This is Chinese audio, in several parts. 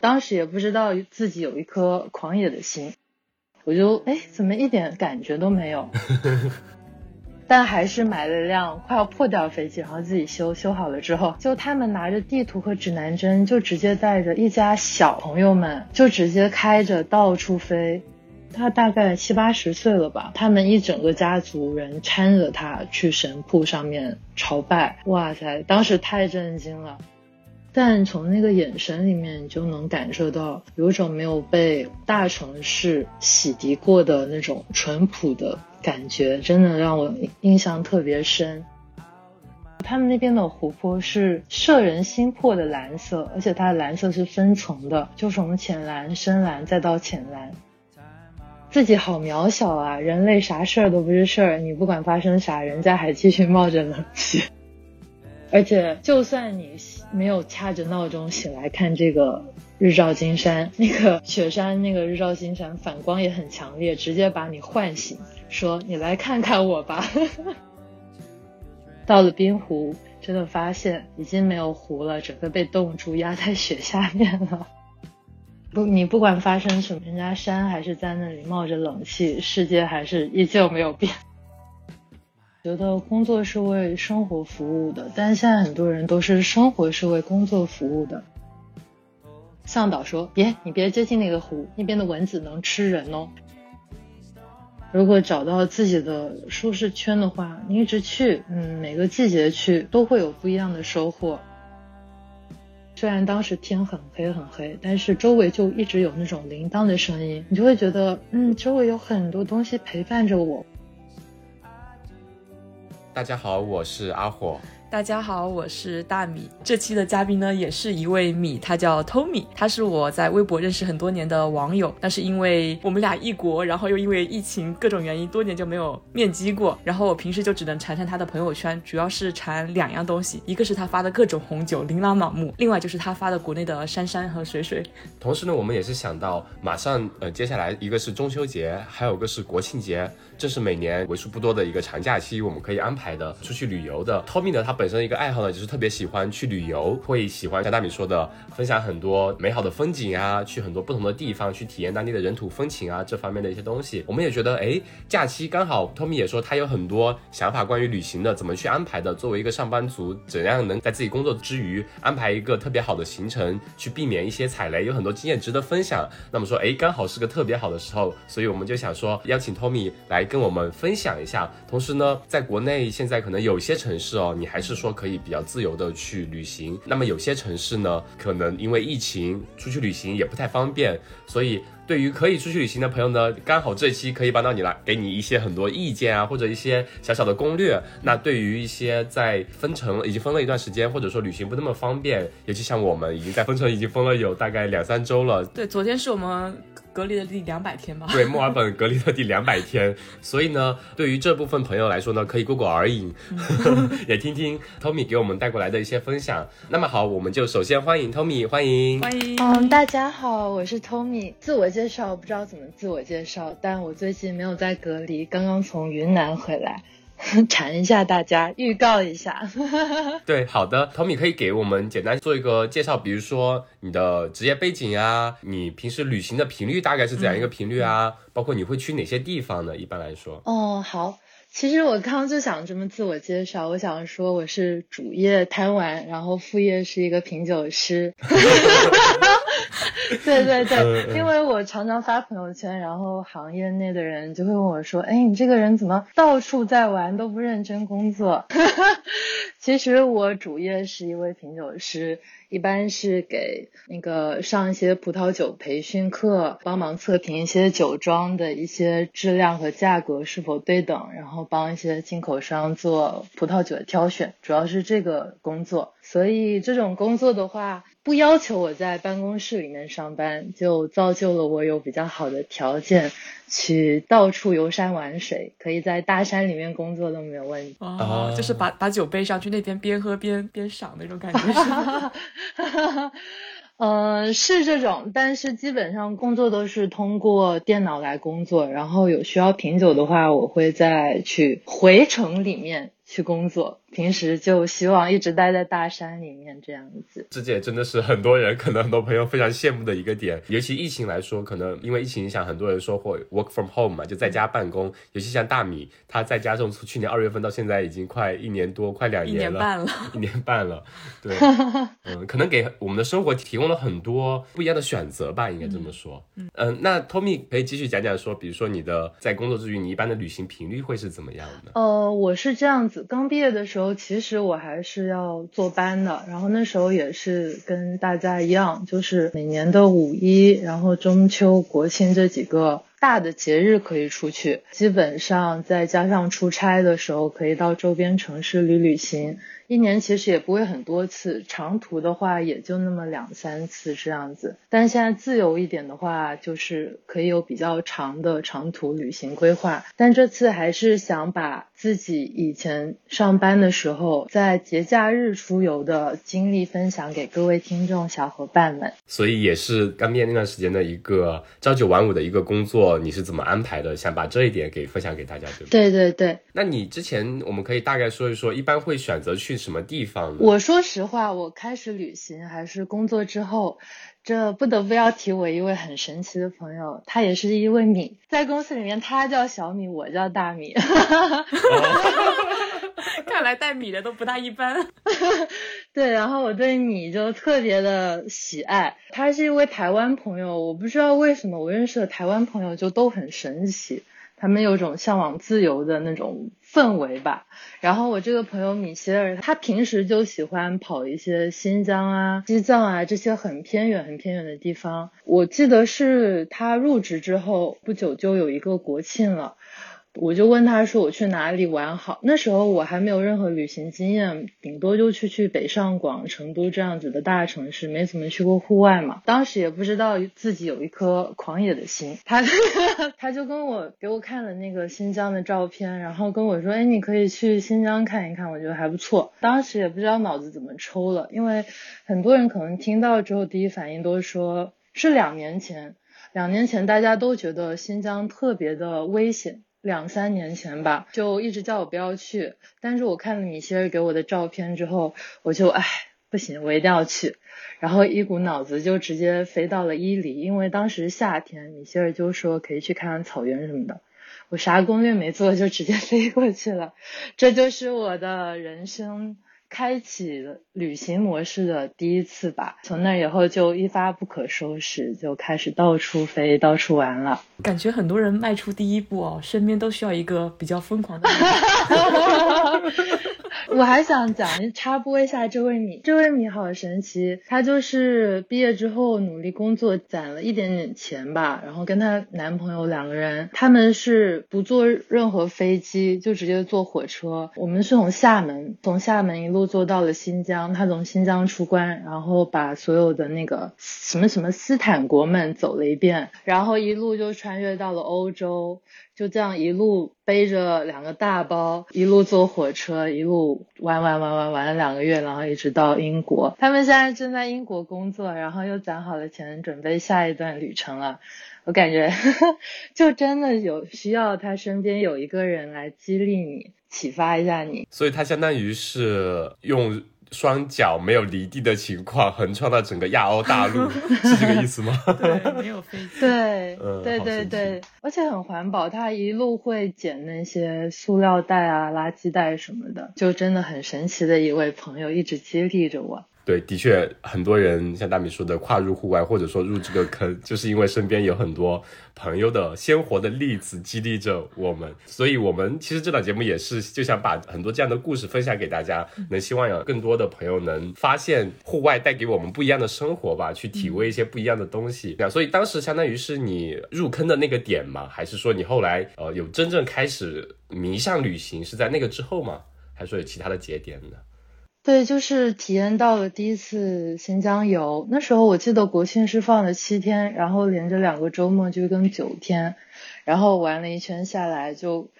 当时也不知道自己有一颗狂野的心，我就哎，怎么一点感觉都没有？但还是买了辆快要破掉的飞机，然后自己修，修好了之后，就他们拿着地图和指南针，就直接带着一家小朋友们，就直接开着到处飞。他大概七八十岁了吧，他们一整个家族人搀着他去神铺上面朝拜。哇塞，当时太震惊了。但从那个眼神里面，就能感受到有种没有被大城市洗涤过的那种淳朴的感觉，真的让我印象特别深。他们那边的湖泊是摄人心魄的蓝色，而且它的蓝色是分层的，就从浅蓝、深蓝再到浅蓝。自己好渺小啊，人类啥事儿都不是事儿，你不管发生啥，人家还继续冒着冷气。而且，就算你没有掐着闹钟醒来看这个日照金山，那个雪山那个日照金山反光也很强烈，直接把你唤醒，说你来看看我吧。到了冰湖，真的发现已经没有湖了，整个被冻住，压在雪下面了。不，你不管发生什么，人家山还是在那里冒着冷气，世界还是依旧没有变。觉得工作是为生活服务的，但现在很多人都是生活是为工作服务的。向导说：“别，你别接近那个湖，那边的蚊子能吃人哦。”如果找到自己的舒适圈的话，你一直去，嗯，每个季节去都会有不一样的收获。虽然当时天很黑很黑，但是周围就一直有那种铃铛的声音，你就会觉得，嗯，周围有很多东西陪伴着我。大家好，我是阿火。大家好，我是大米。这期的嘉宾呢，也是一位米，他叫 Tommy，他是我在微博认识很多年的网友。但是因为我们俩异国，然后又因为疫情各种原因，多年就没有面基过。然后我平时就只能馋馋他的朋友圈，主要是馋两样东西，一个是他发的各种红酒，琳琅满目；另外就是他发的国内的山山和水水。同时呢，我们也是想到，马上呃，接下来一个是中秋节，还有个是国庆节。这是每年为数不多的一个长假期，我们可以安排的出去旅游的。Tommy 呢，他本身一个爱好呢，就是特别喜欢去旅游，会喜欢像大米说的，分享很多美好的风景啊，去很多不同的地方，去体验当地的人土风情啊，这方面的一些东西。我们也觉得，哎，假期刚好，Tommy 也说他有很多想法关于旅行的，怎么去安排的。作为一个上班族，怎样能在自己工作之余安排一个特别好的行程，去避免一些踩雷，有很多经验值得分享。那么说，哎，刚好是个特别好的时候，所以我们就想说，邀请 Tommy 来。跟我们分享一下，同时呢，在国内现在可能有些城市哦，你还是是说可以比较自由的去旅行。那么有些城市呢，可能因为疫情出去旅行也不太方便，所以。对于可以出去旅行的朋友呢，刚好这期可以帮到你了，给你一些很多意见啊，或者一些小小的攻略。那对于一些在封城已经封了一段时间，或者说旅行不那么方便，尤其像我们已经在封城已经封了有大概两三周了。对，昨天是我们隔离的第两百天吧？对，墨尔本隔离的第两百天。所以呢，对于这部分朋友来说呢，可以过过耳瘾，也听听 Tommy 给我们带过来的一些分享。那么好，我们就首先欢迎 Tommy，欢迎，欢迎。嗯，大家好，我是 Tommy，自我介。介绍不知道怎么自我介绍，但我最近没有在隔离，刚刚从云南回来，馋一下大家，预告一下。对，好的，Tommy 可以给我们简单做一个介绍，比如说你的职业背景啊，你平时旅行的频率大概是怎样一个频率啊？包括你会去哪些地方呢？一般来说。哦，好，其实我刚刚就想这么自我介绍，我想说我是主业贪玩，然后副业是一个品酒师。对对对，因为我常常发朋友圈，然后行业内的人就会问我说：“哎，你这个人怎么到处在玩，都不认真工作？” 其实我主业是一位品酒师。一般是给那个上一些葡萄酒培训课，帮忙测评一些酒庄的一些质量和价格是否对等，然后帮一些进口商做葡萄酒的挑选，主要是这个工作。所以这种工作的话，不要求我在办公室里面上班，就造就了我有比较好的条件。去到处游山玩水，可以在大山里面工作都没有问题。哦，就是把把酒背上去那边边喝边边赏那种感觉。嗯，是这种，但是基本上工作都是通过电脑来工作。然后有需要品酒的话，我会再去回城里面去工作。平时就希望一直待在大山里面这样子。这也真的是很多人，可能很多朋友非常羡慕的一个点。尤其疫情来说，可能因为疫情影响，很多人说会 work from home 嘛，就在家办公。尤其像大米，他在家从去年二月份到现在已经快一年多，快两年了，一年半了，一年半了。对，嗯，可能给我们的生活提供了很多不一样的选择吧，应该这么说。嗯，那 Tommy 可以继续讲讲说，比如说你的在工作之余，你一般的旅行频率会是怎么样的？呃，我是这样子，刚毕业的时候，其实我还是要坐班的，然后那时候也是跟大家一样，就是每年的五一，然后中秋、国庆这几个大的节日可以出去，基本上再加上出差的时候，可以到周边城市旅旅行。一年其实也不会很多次，长途的话也就那么两三次这样子。但现在自由一点的话，就是可以有比较长的长途旅行规划。但这次还是想把自己以前上班的时候在节假日出游的经历分享给各位听众小伙伴们。所以也是刚毕业那段时间的一个朝九晚五的一个工作，你是怎么安排的？想把这一点给分享给大家，对对对对。那你之前我们可以大概说一说，一般会选择去。什么地方？我说实话，我开始旅行还是工作之后，这不得不要提我一位很神奇的朋友，他也是一位米，在公司里面他叫小米，我叫大米。看来带米的都不大一般。对，然后我对米就特别的喜爱。他是一位台湾朋友，我不知道为什么我认识的台湾朋友就都很神奇。他们有种向往自由的那种氛围吧。然后我这个朋友米歇尔，他平时就喜欢跑一些新疆啊、西藏啊这些很偏远、很偏远的地方。我记得是他入职之后不久就有一个国庆了。我就问他说我去哪里玩好？那时候我还没有任何旅行经验，顶多就去去北上广、成都这样子的大城市，没怎么去过户外嘛。当时也不知道自己有一颗狂野的心，他 他就跟我给我看了那个新疆的照片，然后跟我说，哎，你可以去新疆看一看，我觉得还不错。当时也不知道脑子怎么抽了，因为很多人可能听到之后第一反应都说是两年前，两年前大家都觉得新疆特别的危险。两三年前吧，就一直叫我不要去。但是我看了米歇尔给我的照片之后，我就唉，不行，我一定要去。然后一股脑子就直接飞到了伊犁，因为当时夏天，米歇尔就说可以去看看草原什么的。我啥攻略没做，就直接飞过去了。这就是我的人生。开启了旅行模式的第一次吧，从那以后就一发不可收拾，就开始到处飞，到处玩了。感觉很多人迈出第一步哦，身边都需要一个比较疯狂的。我还想讲插播一下这位米，这位米好神奇，她就是毕业之后努力工作，攒了一点点钱吧，然后跟她男朋友两个人，他们是不坐任何飞机，就直接坐火车。我们是从厦门，从厦门一路坐到了新疆，他从新疆出关，然后把所有的那个什么什么斯坦国们走了一遍，然后一路就穿越到了欧洲。就这样一路背着两个大包，一路坐火车，一路玩玩玩玩玩了两个月，然后一直到英国。他们现在正在英国工作，然后又攒好了钱，准备下一段旅程了。我感觉 就真的有需要他身边有一个人来激励你，启发一下你。所以他相当于是用。双脚没有离地的情况，横穿了整个亚欧大陆，是这个意思吗？对，没有飞机。对，对对对，而且很环保，他一路会捡那些塑料袋啊、垃圾袋什么的，就真的很神奇的一位朋友，一直激励着我。对，的确，很多人像大米说的跨入户外，或者说入这个坑，就是因为身边有很多朋友的鲜活的例子激励着我们。所以，我们其实这档节目也是就想把很多这样的故事分享给大家，能希望有更多的朋友能发现户外带给我们不一样的生活吧，去体味一些不一样的东西。那所以当时相当于是你入坑的那个点吗？还是说你后来呃有真正开始迷上旅行是在那个之后吗？还是说有其他的节点呢？对，就是体验到了第一次新疆游。那时候我记得国庆是放了七天，然后连着两个周末就跟九天，然后玩了一圈下来，就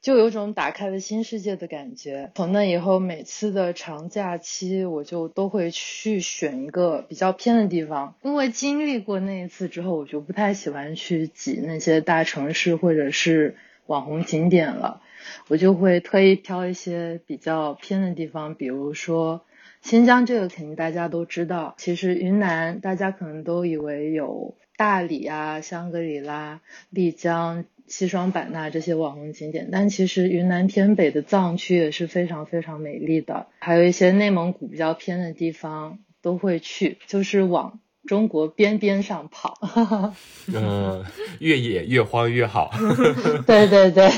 就有种打开了新世界的感觉。从那以后，每次的长假期我就都会去选一个比较偏的地方，因为经历过那一次之后，我就不太喜欢去挤那些大城市或者是。网红景点了，我就会特意挑一些比较偏的地方，比如说新疆，这个肯定大家都知道。其实云南大家可能都以为有大理啊、香格里拉、丽江。西双版纳这些网红景点，但其实云南天北的藏区也是非常非常美丽的，还有一些内蒙古比较偏的地方都会去，就是往中国边边上跑。嗯，越野越荒越好。对对对，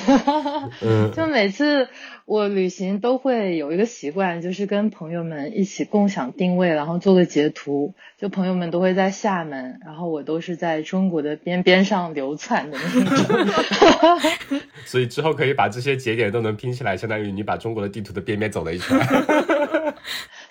嗯，就每次。我旅行都会有一个习惯，就是跟朋友们一起共享定位，然后做个截图。就朋友们都会在厦门，然后我都是在中国的边边上流窜的那种。所以之后可以把这些节点都能拼起来，相当于你把中国的地图的边边走了一圈。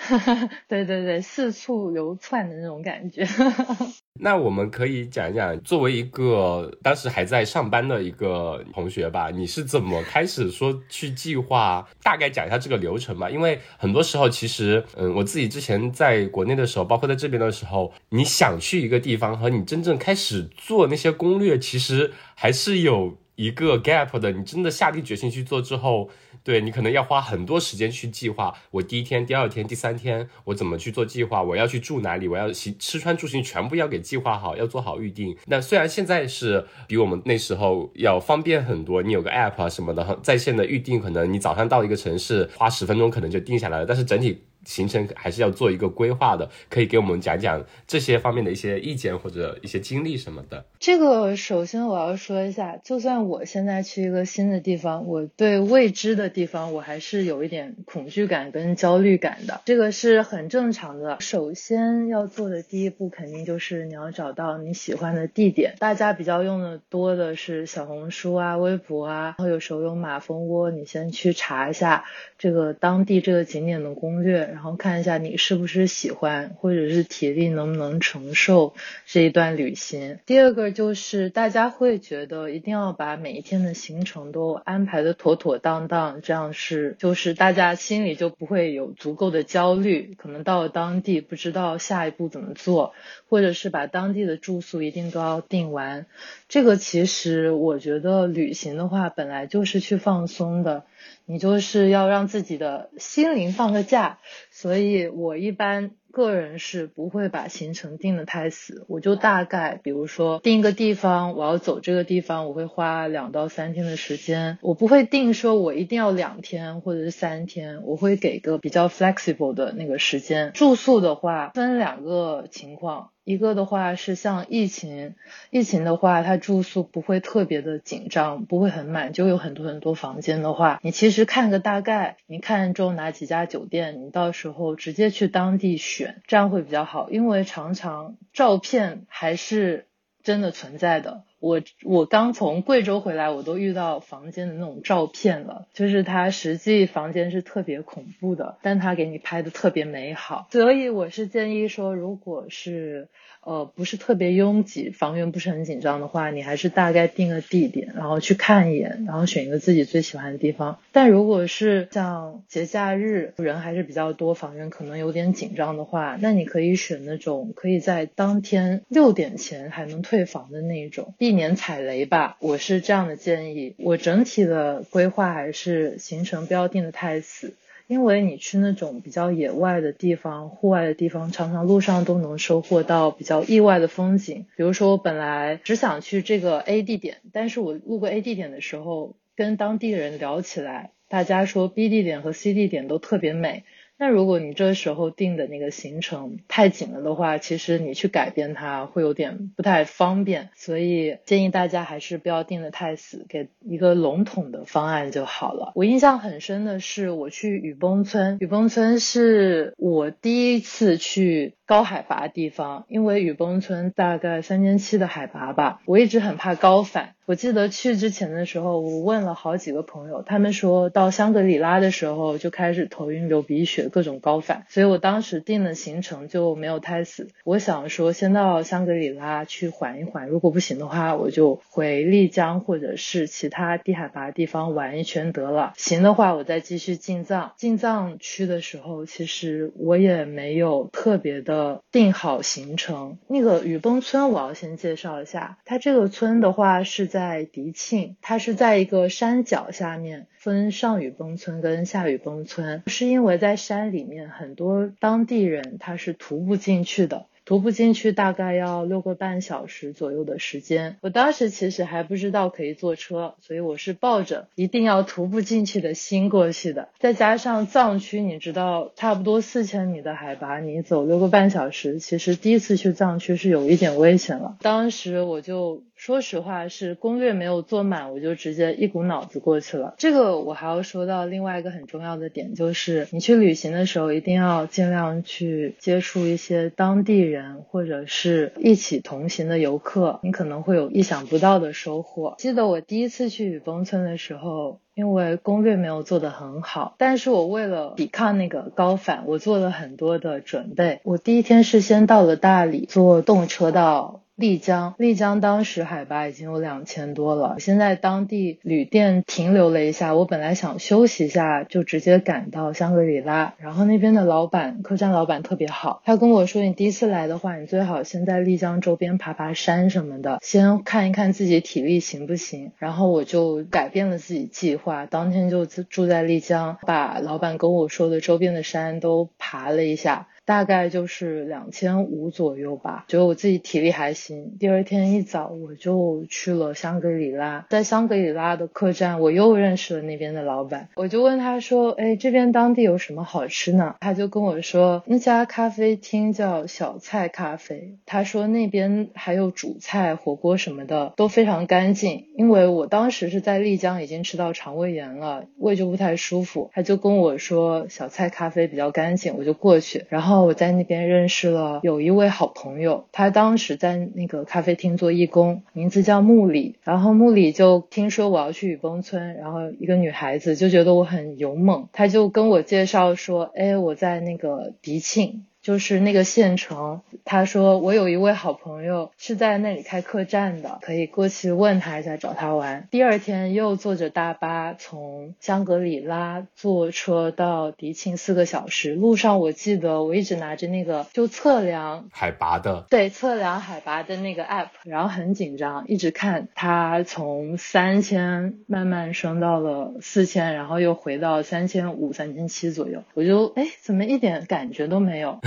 对对对，四处流窜的那种感觉。那我们可以讲一讲，作为一个当时还在上班的一个同学吧，你是怎么开始说去计划？大概讲一下这个流程吧。因为很多时候，其实，嗯，我自己之前在国内的时候，包括在这边的时候，你想去一个地方和你真正开始做那些攻略，其实还是有一个 gap 的。你真的下定决心去做之后。对你可能要花很多时间去计划，我第一天、第二天、第三天我怎么去做计划？我要去住哪里？我要行吃穿住行全部要给计划好，要做好预定。那虽然现在是比我们那时候要方便很多，你有个 app 啊什么的，在线的预定，可能你早上到一个城市花十分钟可能就定下来了，但是整体。行程还是要做一个规划的，可以给我们讲讲这些方面的一些意见或者一些经历什么的。这个首先我要说一下，就算我现在去一个新的地方，我对未知的地方我还是有一点恐惧感跟焦虑感的，这个是很正常的。首先要做的第一步肯定就是你要找到你喜欢的地点，大家比较用的多的是小红书啊、微博啊，然后有时候用马蜂窝，你先去查一下这个当地这个景点的攻略。然后看一下你是不是喜欢，或者是体力能不能承受这一段旅行。第二个就是大家会觉得一定要把每一天的行程都安排的妥妥当当，这样是就是大家心里就不会有足够的焦虑。可能到了当地不知道下一步怎么做，或者是把当地的住宿一定都要订完。这个其实我觉得旅行的话本来就是去放松的。你就是要让自己的心灵放个假，所以我一般个人是不会把行程定的太死，我就大概比如说定一个地方，我要走这个地方，我会花两到三天的时间，我不会定说我一定要两天或者是三天，我会给个比较 flexible 的那个时间。住宿的话分两个情况。一个的话是像疫情，疫情的话，它住宿不会特别的紧张，不会很满，就有很多很多房间的话，你其实看个大概，你看中哪几家酒店，你到时候直接去当地选，这样会比较好，因为常常照片还是真的存在的。我我刚从贵州回来，我都遇到房间的那种照片了，就是它实际房间是特别恐怖的，但他给你拍的特别美好，所以我是建议说，如果是。呃，不是特别拥挤，房源不是很紧张的话，你还是大概定个地点，然后去看一眼，然后选一个自己最喜欢的地方。但如果是像节假日人还是比较多，房源可能有点紧张的话，那你可以选那种可以在当天六点前还能退房的那种，避免踩雷吧。我是这样的建议。我整体的规划还是行程不要定的太死。因为你去那种比较野外的地方、户外的地方，常常路上都能收获到比较意外的风景。比如说，我本来只想去这个 A 地点，但是我路过 A 地点的时候，跟当地人聊起来，大家说 B 地点和 C 地点都特别美。那如果你这时候定的那个行程太紧了的话，其实你去改变它会有点不太方便，所以建议大家还是不要定的太死，给一个笼统的方案就好了。我印象很深的是，我去雨崩村，雨崩村是我第一次去。高海拔地方，因为雨崩村大概三千七的海拔吧，我一直很怕高反。我记得去之前的时候，我问了好几个朋友，他们说到香格里拉的时候就开始头晕、流鼻血、各种高反，所以我当时定的行程就没有太死。我想说先到香格里拉去缓一缓，如果不行的话，我就回丽江或者是其他低海拔地方玩一圈得了。行的话，我再继续进藏。进藏区的时候，其实我也没有特别的。呃定好行程。那个雨崩村我要先介绍一下，它这个村的话是在迪庆，它是在一个山脚下面，分上雨崩村跟下雨崩村，是因为在山里面很多当地人他是徒步进去的。徒步进去大概要六个半小时左右的时间。我当时其实还不知道可以坐车，所以我是抱着一定要徒步进去的心过去的。再加上藏区，你知道，差不多四千米的海拔，你走六个半小时，其实第一次去藏区是有一点危险了。当时我就。说实话，是攻略没有做满，我就直接一股脑子过去了。这个我还要说到另外一个很重要的点，就是你去旅行的时候，一定要尽量去接触一些当地人或者是一起同行的游客，你可能会有意想不到的收获。记得我第一次去雨崩村的时候，因为攻略没有做得很好，但是我为了抵抗那个高反，我做了很多的准备。我第一天是先到了大理，坐动车到。丽江，丽江当时海拔已经有两千多了。现在当地旅店停留了一下，我本来想休息一下，就直接赶到香格里拉。然后那边的老板，客栈老板特别好，他跟我说，你第一次来的话，你最好先在丽江周边爬爬山什么的，先看一看自己体力行不行。然后我就改变了自己计划，当天就住在丽江，把老板跟我说的周边的山都爬了一下。大概就是两千五左右吧，觉得我自己体力还行。第二天一早我就去了香格里拉，在香格里拉的客栈，我又认识了那边的老板，我就问他说：“哎，这边当地有什么好吃呢？”他就跟我说，那家咖啡厅叫小菜咖啡，他说那边还有主菜、火锅什么的都非常干净。因为我当时是在丽江已经吃到肠胃炎了，胃就不太舒服，他就跟我说小菜咖啡比较干净，我就过去，然后。我在那边认识了有一位好朋友，他当时在那个咖啡厅做义工，名字叫穆里。然后穆里就听说我要去雨崩村，然后一个女孩子就觉得我很勇猛，他就跟我介绍说，哎，我在那个迪庆。就是那个县城，他说我有一位好朋友是在那里开客栈的，可以过去问他一下，找他玩。第二天又坐着大巴从香格里拉坐车到迪庆四个小时，路上我记得我一直拿着那个就测量海拔的，对，测量海拔的那个 app，然后很紧张，一直看它从三千慢慢升到了四千，然后又回到三千五、三千七左右，我就哎，怎么一点感觉都没有？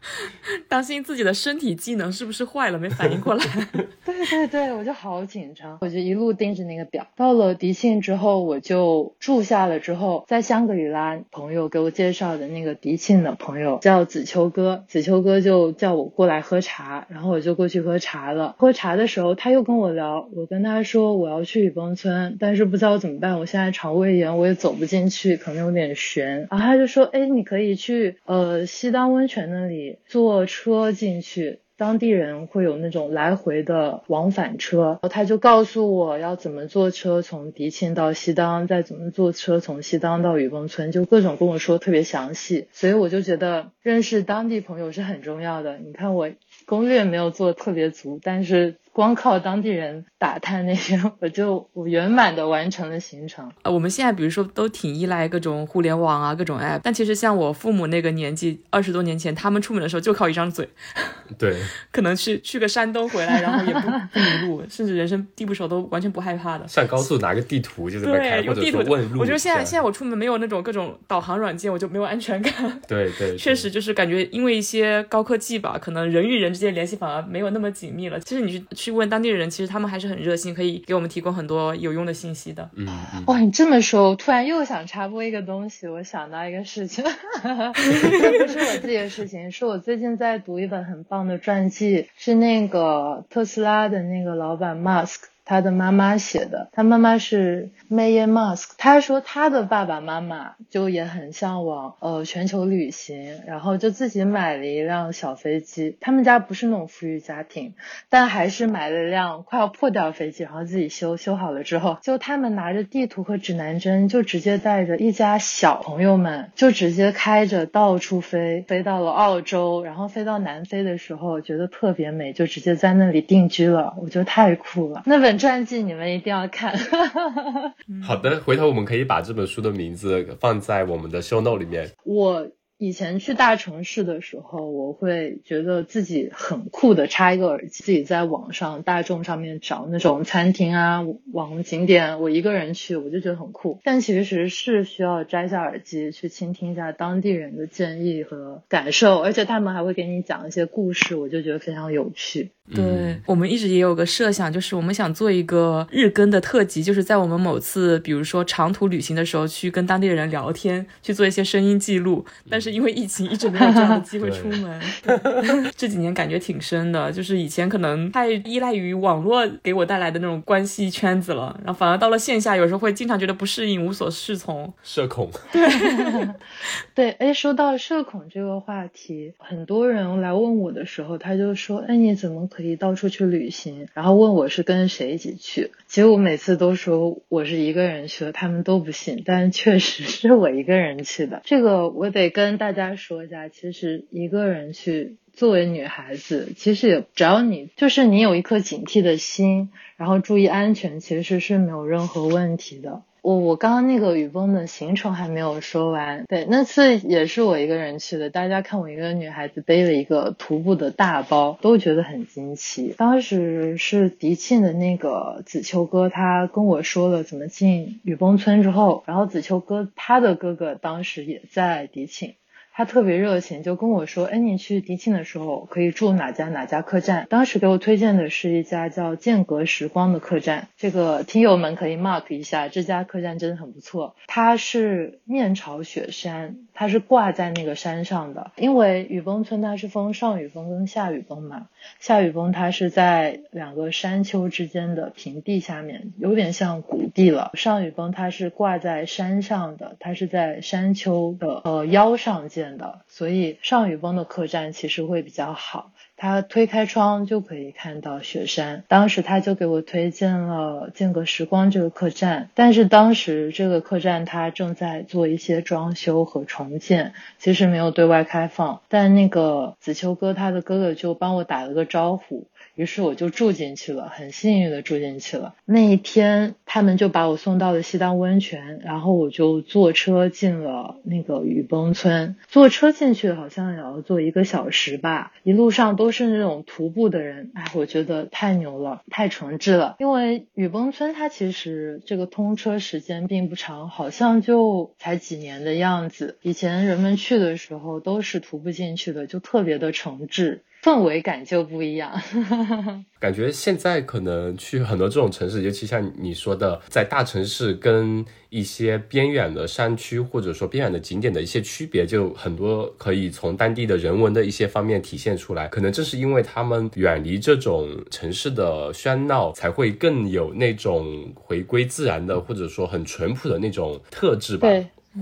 担心自己的身体机能是不是坏了，没反应过来。对对对，我就好紧张，我就一路盯着那个表。到了迪庆之后，我就住下了。之后在香格里拉，朋友给我介绍的那个迪庆的朋友叫子秋哥，子秋哥就叫我过来喝茶，然后我就过去喝茶了。喝茶的时候，他又跟我聊，我跟他说我要去雨崩村，但是不知道怎么办，我现在肠胃炎，我也走不进去，可能有点悬。然后他就说，哎，你可以去呃西当温泉那里。坐车进去，当地人会有那种来回的往返车，他就告诉我要怎么坐车从迪庆到西当，再怎么坐车从西当到雨崩村，就各种跟我说特别详细，所以我就觉得认识当地朋友是很重要的。你看我攻略没有做特别足，但是。光靠当地人打探那些，我就我圆满的完成了行程。呃，我们现在比如说都挺依赖各种互联网啊，各种 app，但其实像我父母那个年纪，二十多年前，他们出门的时候就靠一张嘴。对，可能去去个山东回来，然后也不不迷路，甚至人生地不熟都完全不害怕的。上高速拿个地图就是对，有地图问路。我觉得现在现在我出门没有那种各种导航软件，我就没有安全感。对 对，确实就是感觉因为一些高科技吧，可能人与人之间联系反而没有那么紧密了。其实你去去问当地人，其实。他们还是很热心，可以给我们提供很多有用的信息的。嗯，哇，你这么说，我突然又想插播一个东西，我想到一个事情，这 不是我自己的事情，是我最近在读一本很棒的传记，是那个特斯拉的那个老板 Musk。他的妈妈写的，他妈妈是 May Musk。他说他的爸爸妈妈就也很向往呃全球旅行，然后就自己买了一辆小飞机。他们家不是那种富裕家庭，但还是买了一辆快要破掉飞机，然后自己修修好了之后，就他们拿着地图和指南针，就直接带着一家小朋友们，就直接开着到处飞，飞到了澳洲，然后飞到南非的时候，觉得特别美，就直接在那里定居了。我觉得太酷了，那本。传记你们一定要看。好的，回头我们可以把这本书的名字放在我们的 show note 里面。我以前去大城市的时候，我会觉得自己很酷的插一个耳机，自己在网上大众上面找那种餐厅啊、网红景点，我一个人去，我就觉得很酷。但其实是需要摘下耳机去倾听一下当地人的建议和感受，而且他们还会给你讲一些故事，我就觉得非常有趣。对我们一直也有个设想，就是我们想做一个日更的特辑，就是在我们某次比如说长途旅行的时候，去跟当地人聊天，去做一些声音记录。但是因为疫情，一直没有这样的机会 出门。这几年感觉挺深的，就是以前可能太依赖于网络给我带来的那种关系圈子了，然后反而到了线下，有时候会经常觉得不适应，无所适从。社恐。对 对，哎，说到社恐这个话题，很多人来问我的时候，他就说：“哎，你怎么可？”以到处去旅行，然后问我是跟谁一起去。其实我每次都说我是一个人去的，他们都不信，但确实是我一个人去的。这个我得跟大家说一下，其实一个人去，作为女孩子，其实也只要你就是你有一颗警惕的心，然后注意安全，其实是没有任何问题的。我我刚刚那个雨崩的行程还没有说完，对，那次也是我一个人去的。大家看我一个女孩子背了一个徒步的大包，都觉得很惊奇。当时是迪庆的那个子秋哥，他跟我说了怎么进雨崩村之后，然后子秋哥他的哥哥当时也在迪庆。他特别热情，就跟我说：“哎，你去迪庆的时候可以住哪家哪家客栈？”当时给我推荐的是一家叫间隔时光的客栈，这个听友们可以 mark 一下，这家客栈真的很不错。它是面朝雪山，它是挂在那个山上的。因为雨崩村它是分上雨崩跟下雨崩嘛，下雨崩它是在两个山丘之间的平地下面，有点像谷地了。上雨崩它是挂在山上的，它是在山丘的呃腰上建。的，所以上雨崩的客栈其实会比较好。他推开窗就可以看到雪山。当时他就给我推荐了间隔时光这个客栈，但是当时这个客栈他正在做一些装修和重建，其实没有对外开放。但那个子秋哥他的哥哥就帮我打了个招呼。于是我就住进去了，很幸运的住进去了。那一天，他们就把我送到了西当温泉，然后我就坐车进了那个雨崩村。坐车进去好像也要坐一个小时吧，一路上都是那种徒步的人，哎，我觉得太牛了，太诚挚了。因为雨崩村它其实这个通车时间并不长，好像就才几年的样子。以前人们去的时候都是徒步进去的，就特别的诚挚。氛围感就不一样，感觉现在可能去很多这种城市，尤其像你说的，在大城市跟一些边远的山区或者说边远的景点的一些区别，就很多可以从当地的人文的一些方面体现出来。可能正是因为他们远离这种城市的喧闹，才会更有那种回归自然的，或者说很淳朴的那种特质吧。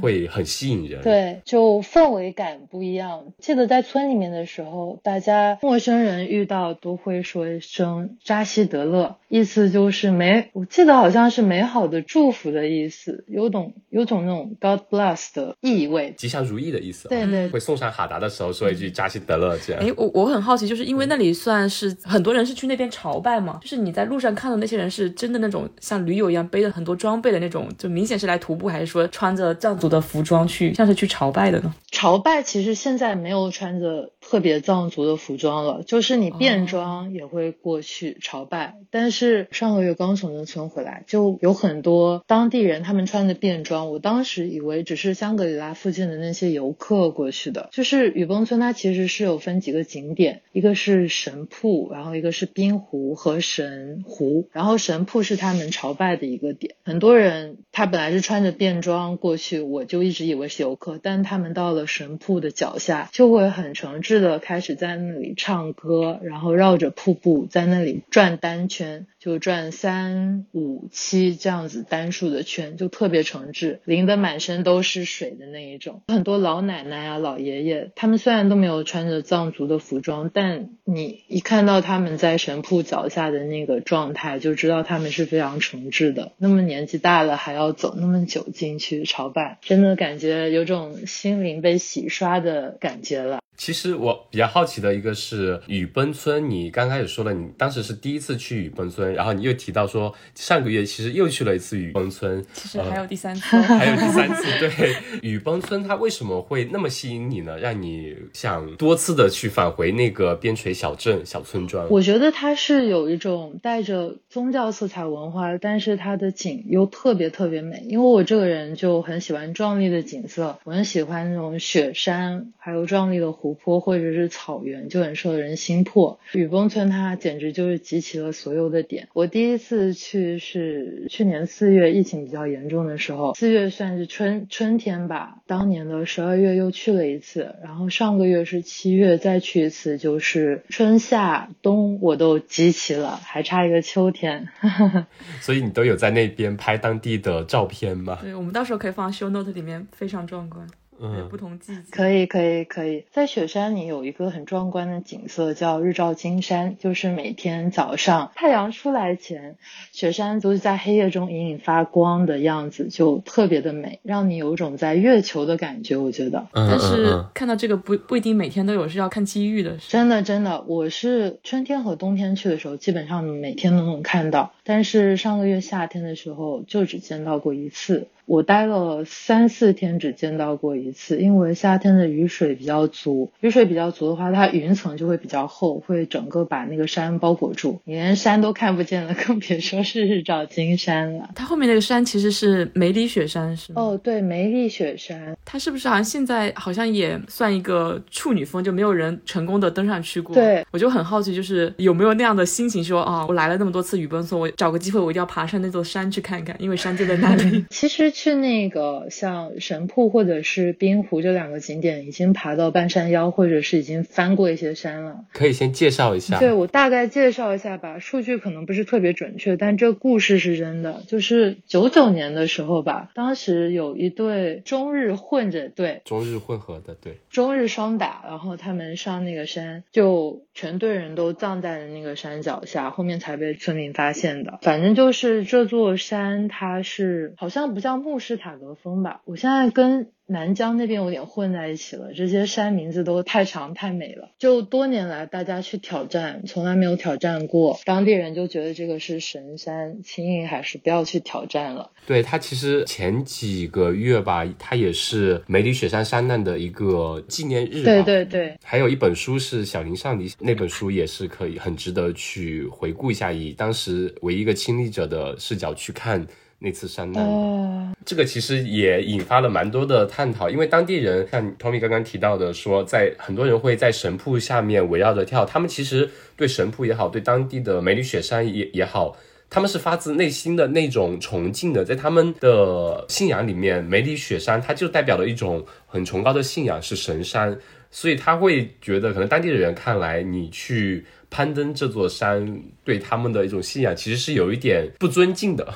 会很吸引人，对，就氛围感不一样。记得在村里面的时候，大家陌生人遇到都会说一声“扎西德勒”，意思就是美，我记得好像是美好的祝福的意思，有种有种那种 God bless 的意味，吉祥如意的意思。对对，会送上哈达的时候说一句“扎西德勒”这样。哎，我我很好奇，就是因为那里算是很多人是去那边朝拜嘛，就是你在路上看到那些人是真的那种像驴友一样背着很多装备的那种，就明显是来徒步，还是说穿着藏族？的服装去像是去朝拜的呢？朝拜其实现在没有穿着特别藏族的服装了，就是你便装也会过去朝拜。但是上个月刚从农村回来，就有很多当地人他们穿的便装，我当时以为只是香格里拉附近的那些游客过去的。就是雨崩村它其实是有分几个景点，一个是神瀑，然后一个是冰湖和神湖，然后神瀑是他们朝拜的一个点。很多人他本来是穿着便装过去。我就一直以为是游客，但他们到了神瀑的脚下，就会很诚挚的开始在那里唱歌，然后绕着瀑布在那里转单圈。就转三五七这样子单数的圈，就特别诚挚，淋得满身都是水的那一种。很多老奶奶啊、老爷爷，他们虽然都没有穿着藏族的服装，但你一看到他们在神瀑脚下的那个状态，就知道他们是非常诚挚的。那么年纪大了还要走那么久进去朝拜，真的感觉有种心灵被洗刷的感觉了。其实我比较好奇的一个是雨崩村，你刚开始说了，你当时是第一次去雨崩村。然后你又提到说上个月其实又去了一次雨崩村，其实还有第三次，还有第三次。对，雨崩村它为什么会那么吸引你呢？让你想多次的去返回那个边陲小镇、小村庄？我觉得它是有一种带着宗教色彩文化，但是它的景又特别特别美。因为我这个人就很喜欢壮丽的景色，我很喜欢那种雪山，还有壮丽的湖泊或者是草原，就很受人心魄。雨崩村它简直就是集齐了所有的点。我第一次去是去年四月，疫情比较严重的时候，四月算是春春天吧。当年的十二月又去了一次，然后上个月是七月再去一次，就是春夏冬我都集齐了，还差一个秋天。所以你都有在那边拍当地的照片吗？对，我们到时候可以放 show note 里面，非常壮观。嗯，不同季节可以可以可以，在雪山里有一个很壮观的景色，叫日照金山，就是每天早上太阳出来前，雪山都是在黑夜中隐隐发光的样子，就特别的美，让你有种在月球的感觉。我觉得，但是看到这个不不一定每天都有，是要看机遇的。真的真的，我是春天和冬天去的时候，基本上每天都能看到，但是上个月夏天的时候就只见到过一次。我待了三四天，只见到过一次，因为夏天的雨水比较足，雨水比较足的话，它云层就会比较厚，会整个把那个山包裹住，你连山都看不见了，更别说是日照金山了。它后面那个山其实是梅里雪山，是吗？哦，对，梅里雪山，它是不是好像现在好像也算一个处女峰，就没有人成功的登上去过？对，我就很好奇，就是有没有那样的心情，说啊，我来了那么多次雨崩村，我找个机会，我一定要爬上那座山去看看，因为山就在那里。其实。去那个像神瀑或者是冰湖这两个景点，已经爬到半山腰，或者是已经翻过一些山了。可以先介绍一下。对我大概介绍一下吧，数据可能不是特别准确，但这故事是真的。就是九九年的时候吧，当时有一对中日混着队，中日混合的队，中日双打，然后他们上那个山，就全队人都葬在了那个山脚下，后面才被村民发现的。反正就是这座山，它是好像不叫。穆斯塔格峰吧，我现在跟。南疆那边有点混在一起了，这些山名字都太长太美了。就多年来大家去挑战，从来没有挑战过，当地人就觉得这个是神山，轻易还是不要去挑战了。对它其实前几个月吧，它也是梅里雪山山难的一个纪念日。对对对，还有一本书是小林上迪那本书也是可以很值得去回顾一下，以当时唯一一个亲历者的视角去看。那次山难，这个其实也引发了蛮多的探讨，因为当地人像 Tommy 刚刚提到的，说在很多人会在神瀑下面围绕着跳，他们其实对神瀑也好，对当地的梅里雪山也也好，他们是发自内心的那种崇敬的，在他们的信仰里面，梅里雪山它就代表了一种很崇高的信仰，是神山，所以他会觉得，可能当地的人看来，你去攀登这座山，对他们的一种信仰，其实是有一点不尊敬的。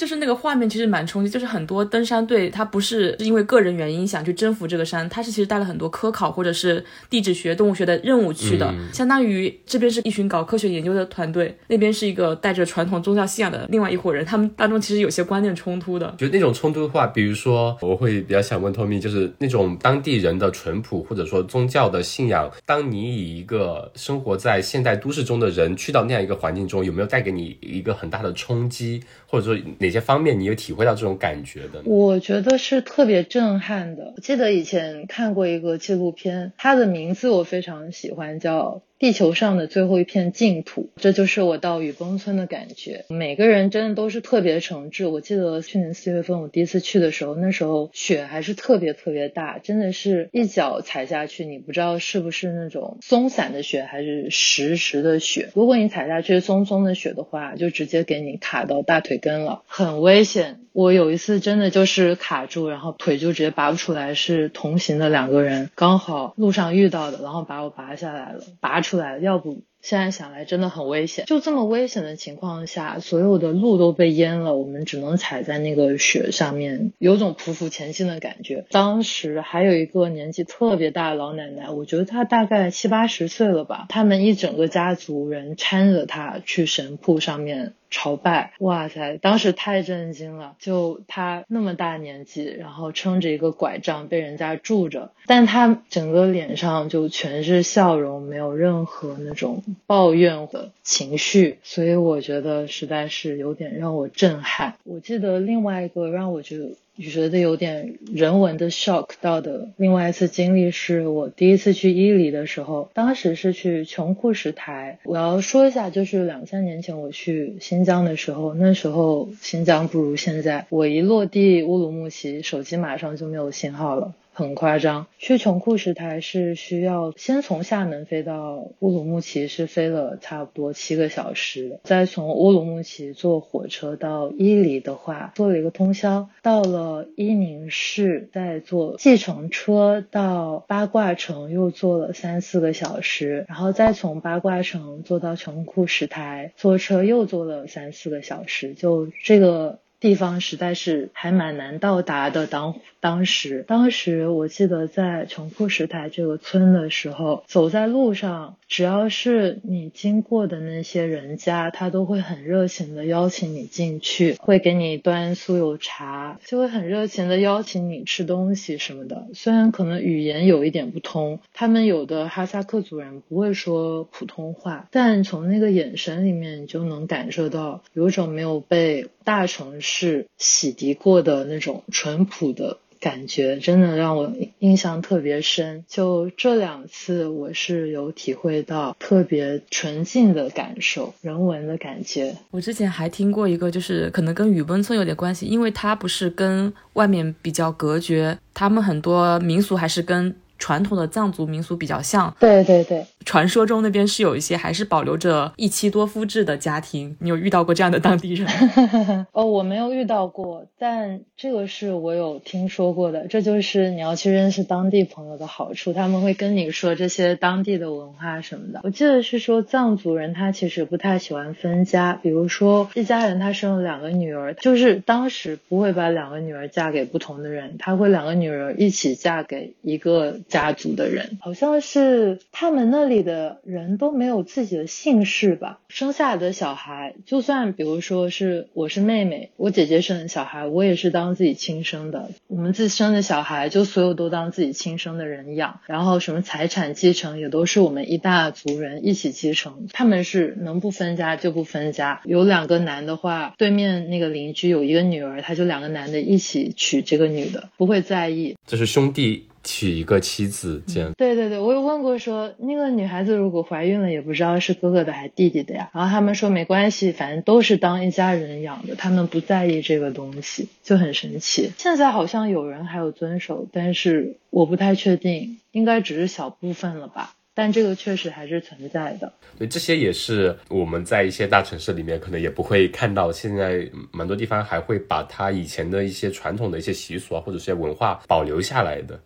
就是那个画面其实蛮冲击，就是很多登山队他不是因为个人原因想去征服这个山，他是其实带了很多科考或者是地质学、动物学的任务去的，相当于这边是一群搞科学研究的团队，那边是一个带着传统宗教信仰的另外一伙人，他们当中其实有些观念冲突的。就那种冲突的话，比如说我会比较想问 Tommy，就是那种当地人的淳朴或者说宗教的信仰，当你以一个生活在现代都市中的人去到那样一个环境中，有没有带给你一个很大的冲击，或者说？哪些方面你有体会到这种感觉的？我觉得是特别震撼的。我记得以前看过一个纪录片，它的名字我非常喜欢，叫。地球上的最后一片净土，这就是我到雨崩村的感觉。每个人真的都是特别诚挚。我记得去年四月份我第一次去的时候，那时候雪还是特别特别大，真的是一脚踩下去，你不知道是不是那种松散的雪还是实实的雪。如果你踩下去松松的雪的话，就直接给你卡到大腿根了，很危险。我有一次真的就是卡住，然后腿就直接拔不出来，是同行的两个人刚好路上遇到的，然后把我拔下来了，拔出。出来，要不现在想来真的很危险。就这么危险的情况下，所有的路都被淹了，我们只能踩在那个雪上面，有种匍匐前进的感觉。当时还有一个年纪特别大的老奶奶，我觉得她大概七八十岁了吧，他们一整个家族人搀着她去神铺上面。朝拜，哇塞，当时太震惊了！就他那么大年纪，然后撑着一个拐杖被人家住着，但他整个脸上就全是笑容，没有任何那种抱怨的情绪，所以我觉得实在是有点让我震撼。我记得另外一个让我觉得。觉得有点人文的 shock 到的另外一次经历是我第一次去伊犁的时候，当时是去穷库什台。我要说一下，就是两三年前我去新疆的时候，那时候新疆不如现在。我一落地乌鲁木齐，手机马上就没有信号了。很夸张，去穷库什台是需要先从厦门飞到乌鲁木齐，是飞了差不多七个小时，再从乌鲁木齐坐火车到伊犁的话，坐了一个通宵，到了伊宁市，再坐计程车到八卦城，又坐了三四个小时，然后再从八卦城坐到穷库什台，坐车又坐了三四个小时，就这个。地方实在是还蛮难到达的。当当时，当时我记得在穷库什台这个村的时候，走在路上，只要是你经过的那些人家，他都会很热情的邀请你进去，会给你端酥油茶，就会很热情的邀请你吃东西什么的。虽然可能语言有一点不通，他们有的哈萨克族人不会说普通话，但从那个眼神里面，你就能感受到有种没有被大城市。是洗涤过的那种淳朴的感觉，真的让我印象特别深。就这两次，我是有体会到特别纯净的感受，人文的感觉。我之前还听过一个，就是可能跟雨崩村有点关系，因为它不是跟外面比较隔绝，他们很多民俗还是跟。传统的藏族民俗比较像，对对对，传说中那边是有一些还是保留着一妻多夫制的家庭，你有遇到过这样的当地人？哦，我没有遇到过，但这个是我有听说过的。这就是你要去认识当地朋友的好处，他们会跟你说这些当地的文化什么的。我记得是说藏族人他其实不太喜欢分家，比如说一家人他生了两个女儿，就是当时不会把两个女儿嫁给不同的人，他会两个女儿一起嫁给一个。家族的人好像是他们那里的人都没有自己的姓氏吧？生下来的小孩，就算比如说是我是妹妹，我姐姐生的小孩，我也是当自己亲生的。我们自己生的小孩，就所有都当自己亲生的人养。然后什么财产继承也都是我们一大族人一起继承。他们是能不分家就不分家。有两个男的话，对面那个邻居有一个女儿，他就两个男的一起娶这个女的，不会在意。这是兄弟。娶一个妻子，这样。对对对，我有问过，说那个女孩子如果怀孕了，也不知道是哥哥的还是弟弟的呀。然后他们说没关系，反正都是当一家人养的，他们不在意这个东西，就很神奇。现在好像有人还有遵守，但是我不太确定，应该只是小部分了吧。但这个确实还是存在的。对，这些也是我们在一些大城市里面可能也不会看到，现在蛮多地方还会把它以前的一些传统的一些习俗啊，或者是些文化保留下来的。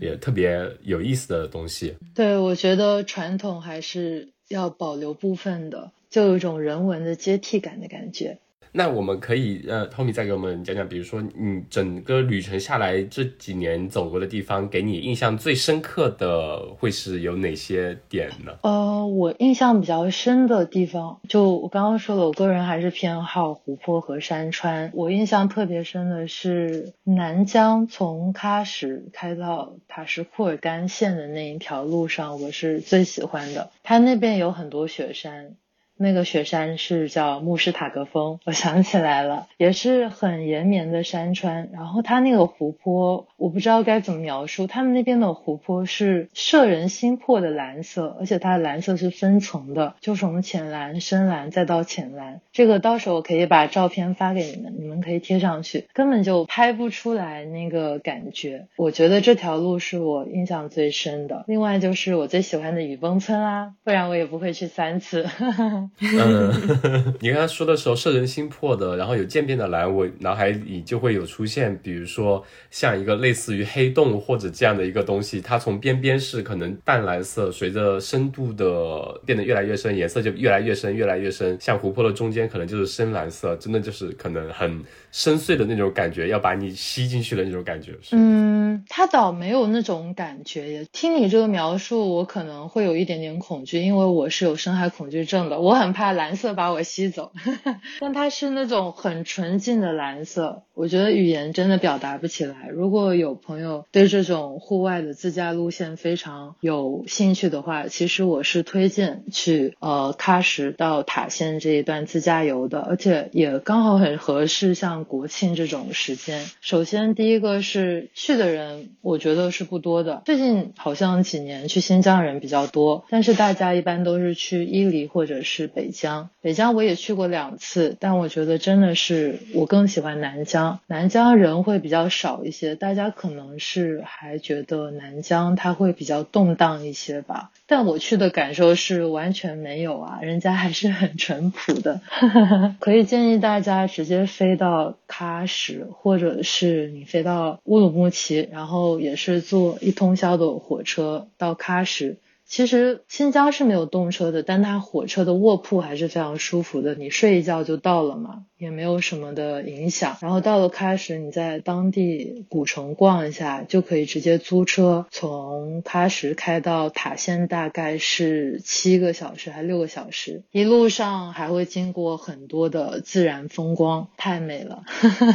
也特别有意思的东西。对，我觉得传统还是要保留部分的，就有一种人文的接替感的感觉。那我们可以呃，Tommy 再给我们讲讲，比如说你整个旅程下来这几年走过的地方，给你印象最深刻的会是有哪些点呢？呃，我印象比较深的地方，就我刚刚说了，我个人还是偏好湖泊和山川。我印象特别深的是南疆从喀什开到塔什库尔干县的那一条路上，我是最喜欢的。它那边有很多雪山。那个雪山是叫慕士塔格峰，我想起来了，也是很延绵的山川。然后它那个湖泊，我不知道该怎么描述。他们那边的湖泊是摄人心魄的蓝色，而且它的蓝色是分层的，就从浅蓝、深蓝再到浅蓝。这个到时候我可以把照片发给你们，你们可以贴上去，根本就拍不出来那个感觉。我觉得这条路是我印象最深的。另外就是我最喜欢的雨崩村啦，不然我也不会去三次。嗯，你刚才说的时候，摄人心魄的，然后有渐变的蓝，我脑海里就会有出现，比如说像一个类似于黑洞或者这样的一个东西，它从边边是可能淡蓝色，随着深度的变得越来越深，颜色就越来越深，越来越深，像湖泊的中间可能就是深蓝色，真的就是可能很深邃的那种感觉，要把你吸进去的那种感觉。嗯。嗯，它倒没有那种感觉。听你这个描述，我可能会有一点点恐惧，因为我是有深海恐惧症的，我很怕蓝色把我吸走。但它是那种很纯净的蓝色，我觉得语言真的表达不起来。如果有朋友对这种户外的自驾路线非常有兴趣的话，其实我是推荐去呃喀什到塔县这一段自驾游的，而且也刚好很合适，像国庆这种时间。首先第一个是去的人，我觉得是不多的。最近好像几年去新疆人比较多，但是大家一般都是去伊犁或者是北疆。北疆我也去过两次，但我觉得真的是我更喜欢南疆。南疆人会比较少一些，大家可能是还觉得南疆它会比较动荡一些吧。但我去的感受是完全没有啊，人家还是很淳朴的。可以建议大家直接飞到喀什，或者是你飞到乌鲁木齐，然后也是坐一通宵的火车到喀什。其实新疆是没有动车的，但它火车的卧铺还是非常舒服的，你睡一觉就到了嘛。也没有什么的影响。然后到了喀什，你在当地古城逛一下，就可以直接租车从喀什开到塔县，大概是七个小时还六个小时。一路上还会经过很多的自然风光，太美了。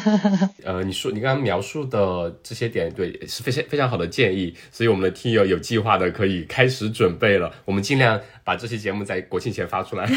呃，你说你刚刚描述的这些点，对，是非常非常好的建议。所以我们的听友有计划的可以开始准准备了。我们尽量。把这期节目在国庆前发出来。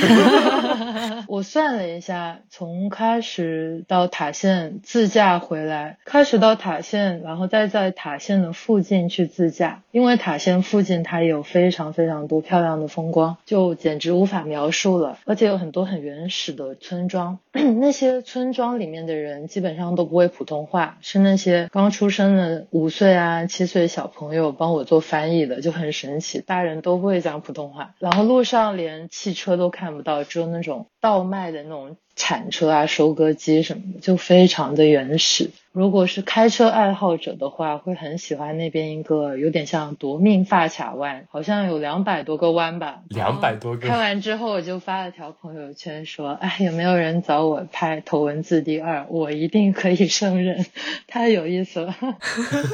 我算了一下，从喀什到塔县自驾回来，喀什到塔县，然后再在塔县的附近去自驾，因为塔县附近它有非常非常多漂亮的风光，就简直无法描述了。而且有很多很原始的村庄，那些村庄里面的人基本上都不会普通话，是那些刚出生的五岁啊七岁小朋友帮我做翻译的，就很神奇。大人人都不会讲普通话，然后。路上连汽车都看不到，只有那种倒卖的那种铲车啊、收割机什么的，就非常的原始。如果是开车爱好者的话，会很喜欢那边一个有点像夺命发卡弯，好像有两百多个弯吧。两百多个。看完之后，我就发了条朋友圈说：“哎，有没有人找我拍头文字 D 二？我一定可以胜任，太有意思了。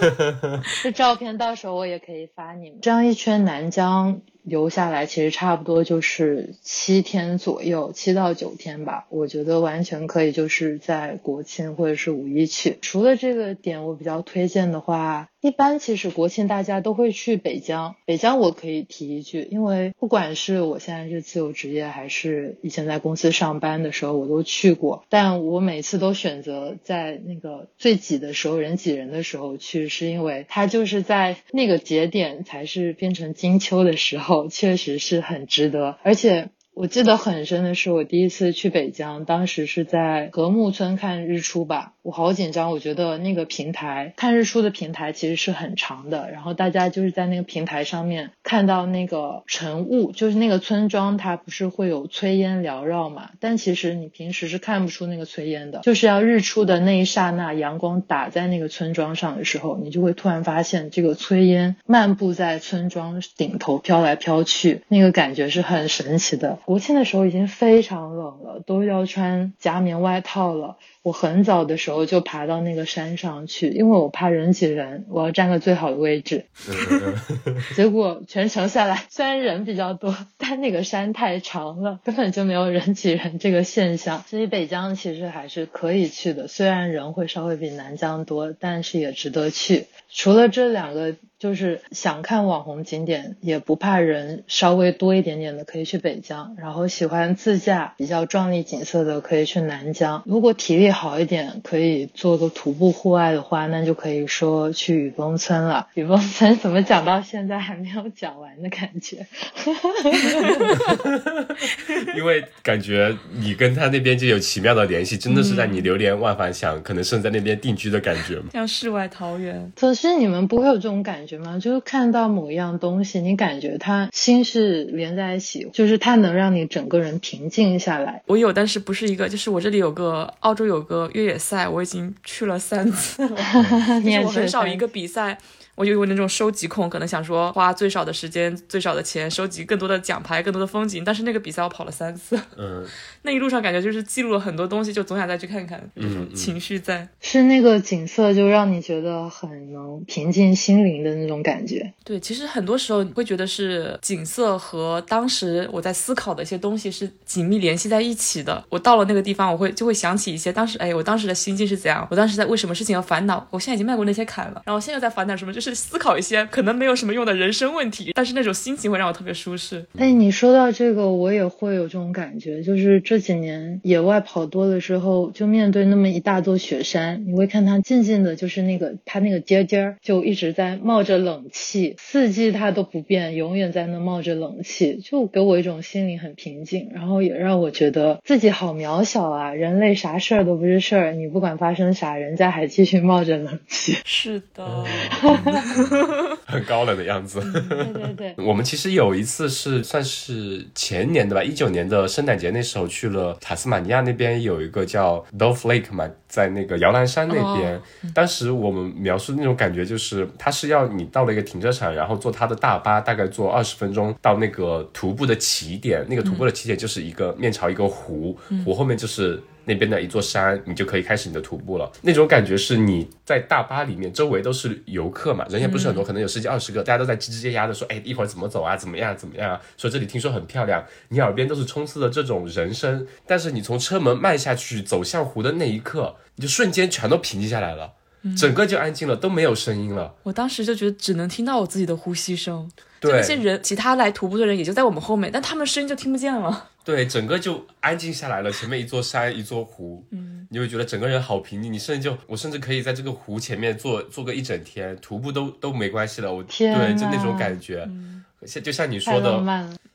这照片到时候我也可以发你们。这样一圈南疆。”留下来其实差不多就是七天左右，七到九天吧。我觉得完全可以，就是在国庆或者是五一去。除了这个点，我比较推荐的话。一般其实国庆大家都会去北疆，北疆我可以提一句，因为不管是我现在是自由职业，还是以前在公司上班的时候，我都去过。但我每次都选择在那个最挤的时候，人挤人的时候去，是因为它就是在那个节点才是变成金秋的时候，确实是很值得，而且。我记得很深的是，我第一次去北疆，当时是在禾木村看日出吧。我好紧张，我觉得那个平台看日出的平台其实是很长的，然后大家就是在那个平台上面看到那个晨雾，就是那个村庄它不是会有炊烟缭绕嘛？但其实你平时是看不出那个炊烟的，就是要日出的那一刹那，阳光打在那个村庄上的时候，你就会突然发现这个炊烟漫步在村庄顶头飘来飘去，那个感觉是很神奇的。国庆的时候已经非常冷了，都要穿夹棉外套了。我很早的时候就爬到那个山上去，因为我怕人挤人，我要占个最好的位置。结果全程下来，虽然人比较多，但那个山太长了，根本就没有人挤人这个现象。所以北疆其实还是可以去的，虽然人会稍微比南疆多，但是也值得去。除了这两个。就是想看网红景点，也不怕人稍微多一点点的，可以去北疆；然后喜欢自驾比较壮丽景色的，可以去南疆。如果体力好一点，可以做个徒步户外的话，那就可以说去雨崩村了。雨崩村怎么讲到现在还没有讲完的感觉？因为感觉你跟他那边就有奇妙的联系，真的是让你流连忘返，想可能是在那边定居的感觉像世外桃源。可是你们不会有这种感？觉吗？就是看到某一样东西，你感觉它心是连在一起，就是它能让你整个人平静下来。我有，但是不是一个，就是我这里有个澳洲有个越野赛，我已经去了三次了。我很少一个比赛。我有我那种收集控，可能想说花最少的时间、最少的钱收集更多的奖牌、更多的风景。但是那个比赛我跑了三次，嗯，那一路上感觉就是记录了很多东西，就总想再去看看，嗯这种情绪在。是那个景色就让你觉得很能平静心灵的那种感觉。对，其实很多时候你会觉得是景色和当时我在思考的一些东西是紧密联系在一起的。我到了那个地方，我会就会想起一些当时，哎，我当时的心境是怎样，我当时在为什么事情要烦恼，我现在已经迈过那些坎了，然后现在在烦恼什么，就是思考一些可能没有什么用的人生问题，但是那种心情会让我特别舒适。哎，你说到这个，我也会有这种感觉，就是这几年野外跑多的时候，就面对那么一大座雪山，你会看它静静的，就是那个它那个尖尖儿就一直在冒着冷气，四季它都不变，永远在那冒着冷气，就给我一种心灵很平静，然后也让我觉得自己好渺小啊，人类啥事儿都不是事儿，你不管发生啥，人家还继续冒着冷气。是的，很高冷的样子。对 对对。我们其实有一次是算是前年的吧，一九年的圣诞节那时候去了塔斯马尼亚那边有一个叫 Dove Lake 嘛，在那个摇篮山那边。当时我们描述的那种感觉就是，它是要你到了一个停车场，然后坐它的大巴，大概坐二十分钟到那个徒步的起点。那个徒步的起点就是一个面朝一个湖，湖后面就是。那边的一座山，你就可以开始你的徒步了。那种感觉是你在大巴里面，周围都是游客嘛，人也不是很多，可能有十几二十个，大家都在吱吱呀呀的说，哎，一会儿怎么走啊，怎么样怎么样啊？说这里听说很漂亮，你耳边都是充斥的这种人声，但是你从车门迈下去走向湖的那一刻，你就瞬间全都平静下来了，整个就安静了，都没有声音了。我当时就觉得只能听到我自己的呼吸声，就对那些人，其他来徒步的人也就在我们后面，但他们声音就听不见了。对，整个就安静下来了。前面一座山，一座湖，嗯，你会觉得整个人好平静。你甚至就，我甚至可以在这个湖前面坐坐个一整天，徒步都都没关系了。我天对，就那种感觉，像就像你说的，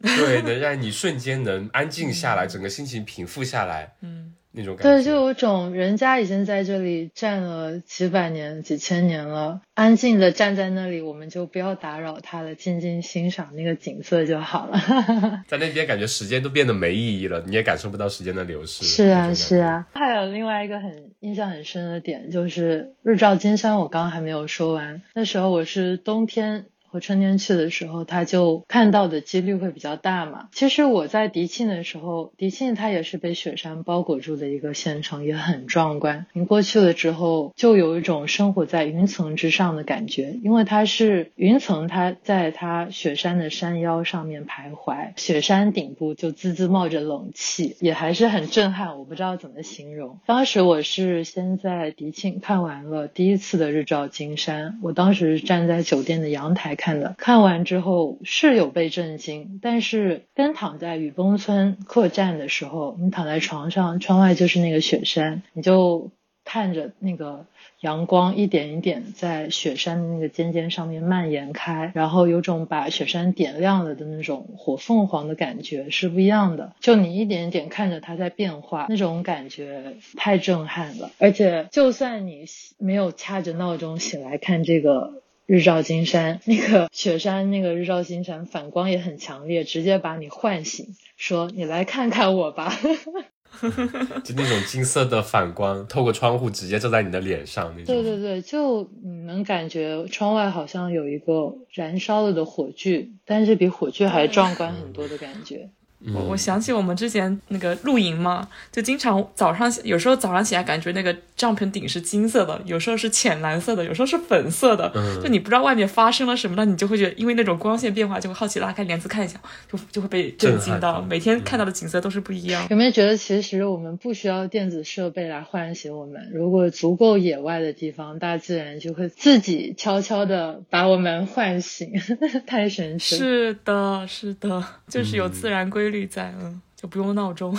对，能让你瞬间能安静下来，整个心情平复下来，嗯，那种感觉。对，就有种人家已经在这里站了几百年、几千年了，安静的站在那里，我们就不要打扰他了，静静欣赏那个景色就好了。在那边感觉时间都变得没意义了，你也感受不到时间的流逝。是啊。是啊。还有另外一个很印象很深的点，就是日照金山，我刚刚还没有说完。那时候我是冬天。和春天去的时候，它就看到的几率会比较大嘛。其实我在迪庆的时候，迪庆它也是被雪山包裹住的一个县城，也很壮观。你过去了之后，就有一种生活在云层之上的感觉，因为它是云层，它在它雪山的山腰上面徘徊，雪山顶部就滋滋冒着冷气，也还是很震撼。我不知道怎么形容。当时我是先在迪庆看完了第一次的日照金山，我当时站在酒店的阳台。看的，看完之后是有被震惊，但是跟躺在雨崩村客栈的时候，你躺在床上，窗外就是那个雪山，你就看着那个阳光一点一点在雪山的那个尖尖上面蔓延开，然后有种把雪山点亮了的那种火凤凰的感觉是不一样的。就你一点一点看着它在变化，那种感觉太震撼了。而且就算你没有掐着闹钟醒来看这个。日照金山，那个雪山，那个日照金山反光也很强烈，直接把你唤醒，说你来看看我吧。就那种金色的反光，透过窗户直接照在你的脸上那种。对对对，就你能感觉窗外好像有一个燃烧了的火炬，但是比火炬还壮观很多的感觉。我我想起我们之前那个露营嘛，就经常早上有时候早上起来感觉那个帐篷顶是金色的，有时候是浅蓝色的，有时候是粉色的，嗯就你不知道外面发生了什么，那你就会觉得因为那种光线变化，就会好奇拉开帘子看一下，就就会被震惊到。每天看到的景色都是不一样。有没有觉得其实我们不需要电子设备来唤醒我们？如果足够野外的地方，大自然就会自己悄悄的把我们唤醒，太神奇了。是的，是的，就是有自然规律在，嗯，就不用闹钟。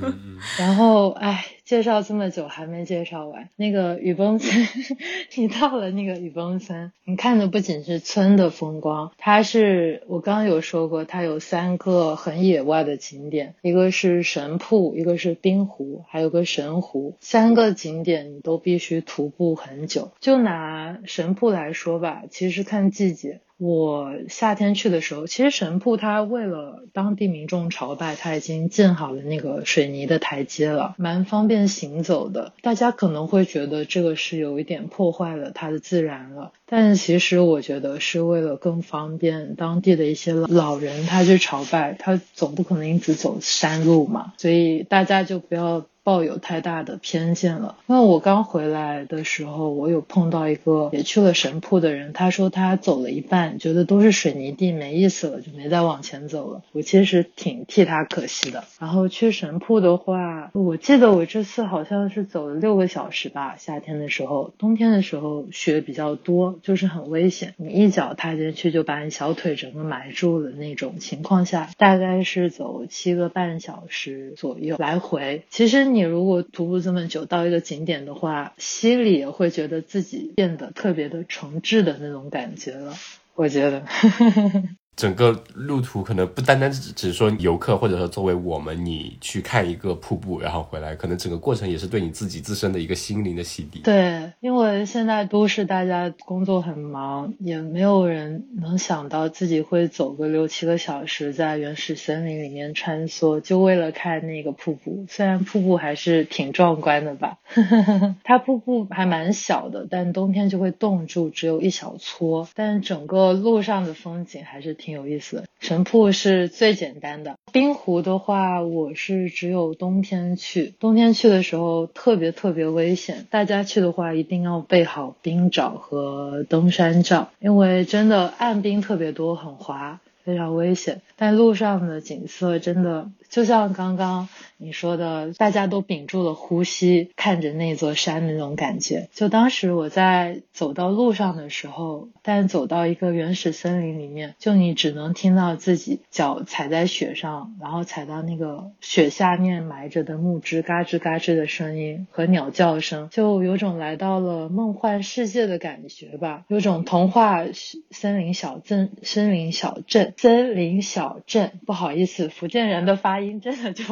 然后，哎，介绍这么久还没介绍完，那个雨崩村，你到了那个雨崩村，你看的不仅是村的风光，它是我刚刚有说过，它有三个很野外的景点，一个是神瀑，一个是冰湖，还有个神湖，三个景点你都必须徒步很久。就拿神瀑来说吧，其实看季节。我夏天去的时候，其实神瀑它为了当地民众朝拜，它已经建好了那个水泥的台阶了，蛮方便行走的。大家可能会觉得这个是有一点破坏了它的自然了，但其实我觉得是为了更方便当地的一些老老人，他去朝拜，他总不可能一直走山路嘛，所以大家就不要。抱有太大的偏见了。那我刚回来的时候，我有碰到一个也去了神铺的人，他说他走了一半，觉得都是水泥地，没意思了，就没再往前走了。我其实挺替他可惜的。然后去神铺的话，我记得我这次好像是走了六个小时吧。夏天的时候，冬天的时候雪比较多，就是很危险，你一脚踏进去就把你小腿整个埋住的那种情况下，大概是走七个半小时左右来回。其实。你如果徒步这么久到一个景点的话，心里也会觉得自己变得特别的诚挚的那种感觉了，我觉得。整个路途可能不单单只只是说游客，或者说作为我们你去看一个瀑布，然后回来，可能整个过程也是对你自己自身的一个心灵的洗涤。对，因为现在都市大家工作很忙，也没有人能想到自己会走个六七个小时在原始森林里面穿梭，就为了看那个瀑布。虽然瀑布还是挺壮观的吧，它瀑布还蛮小的，但冬天就会冻住，只有一小撮，但整个路上的风景还是挺。有意思，神瀑是最简单的。冰湖的话，我是只有冬天去，冬天去的时候特别特别危险。大家去的话，一定要备好冰爪和登山杖，因为真的岸冰特别多，很滑，非常危险。但路上的景色真的就像刚刚你说的，大家都屏住了呼吸，看着那座山那种感觉。就当时我在走到路上的时候，但走到一个原始森林里面，就你只能听到自己脚踩在雪上，然后踩到那个雪下面埋着的木枝嘎吱嘎吱的声音和鸟叫声，就有种来到了梦幻世界的感觉吧，有种童话森林小镇、森林小镇、森林小。镇，不好意思，福建人的发音真的就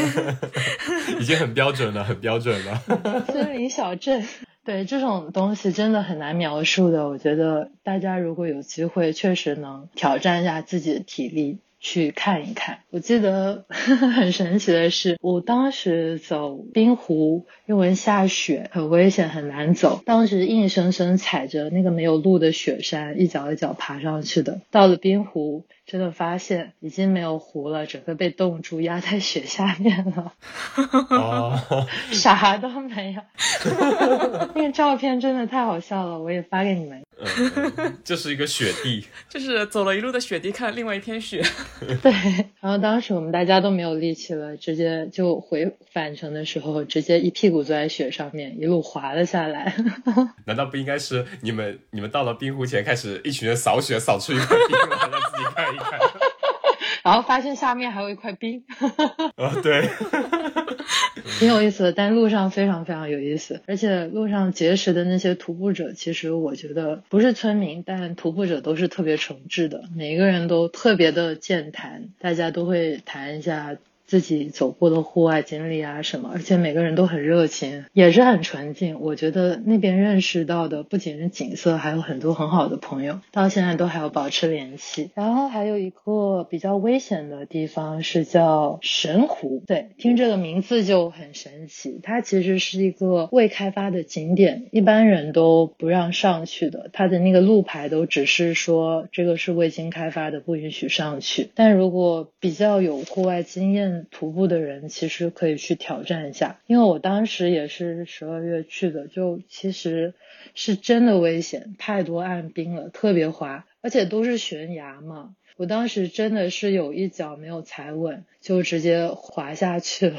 已经很标准了，很标准了。森林小镇，对这种东西真的很难描述的。我觉得大家如果有机会，确实能挑战一下自己的体力。去看一看。我记得 很神奇的是，我当时走冰湖，因为下雪很危险，很难走。当时硬生生踩着那个没有路的雪山，一脚一脚爬上去的。到了冰湖，真的发现已经没有湖了，整个被冻住，压在雪下面了。哦，啥都没有。那个照片真的太好笑了，我也发给你们。嗯，这是一个雪地，就是走了一路的雪地，看另外一片雪。对，然后当时我们大家都没有力气了，直接就回返程的时候，直接一屁股坐在雪上面，一路滑了下来。难道不应该是你们你们到了冰湖前开始一群人扫雪，扫出一块冰来让自己看一看？然后发现下面还有一块冰。哦，对。挺有意思的，但路上非常非常有意思，而且路上结识的那些徒步者，其实我觉得不是村民，但徒步者都是特别诚挚的，每一个人都特别的健谈，大家都会谈一下。自己走过的户外经历啊什么，而且每个人都很热情，也是很纯净。我觉得那边认识到的不仅是景色，还有很多很好的朋友，到现在都还有保持联系。然后还有一个比较危险的地方是叫神湖，对，听这个名字就很神奇。它其实是一个未开发的景点，一般人都不让上去的。它的那个路牌都只是说这个是未经开发的，不允许上去。但如果比较有户外经验，徒步的人其实可以去挑战一下，因为我当时也是十二月去的，就其实是真的危险，太多岸冰了，特别滑，而且都是悬崖嘛。我当时真的是有一脚没有踩稳，就直接滑下去了，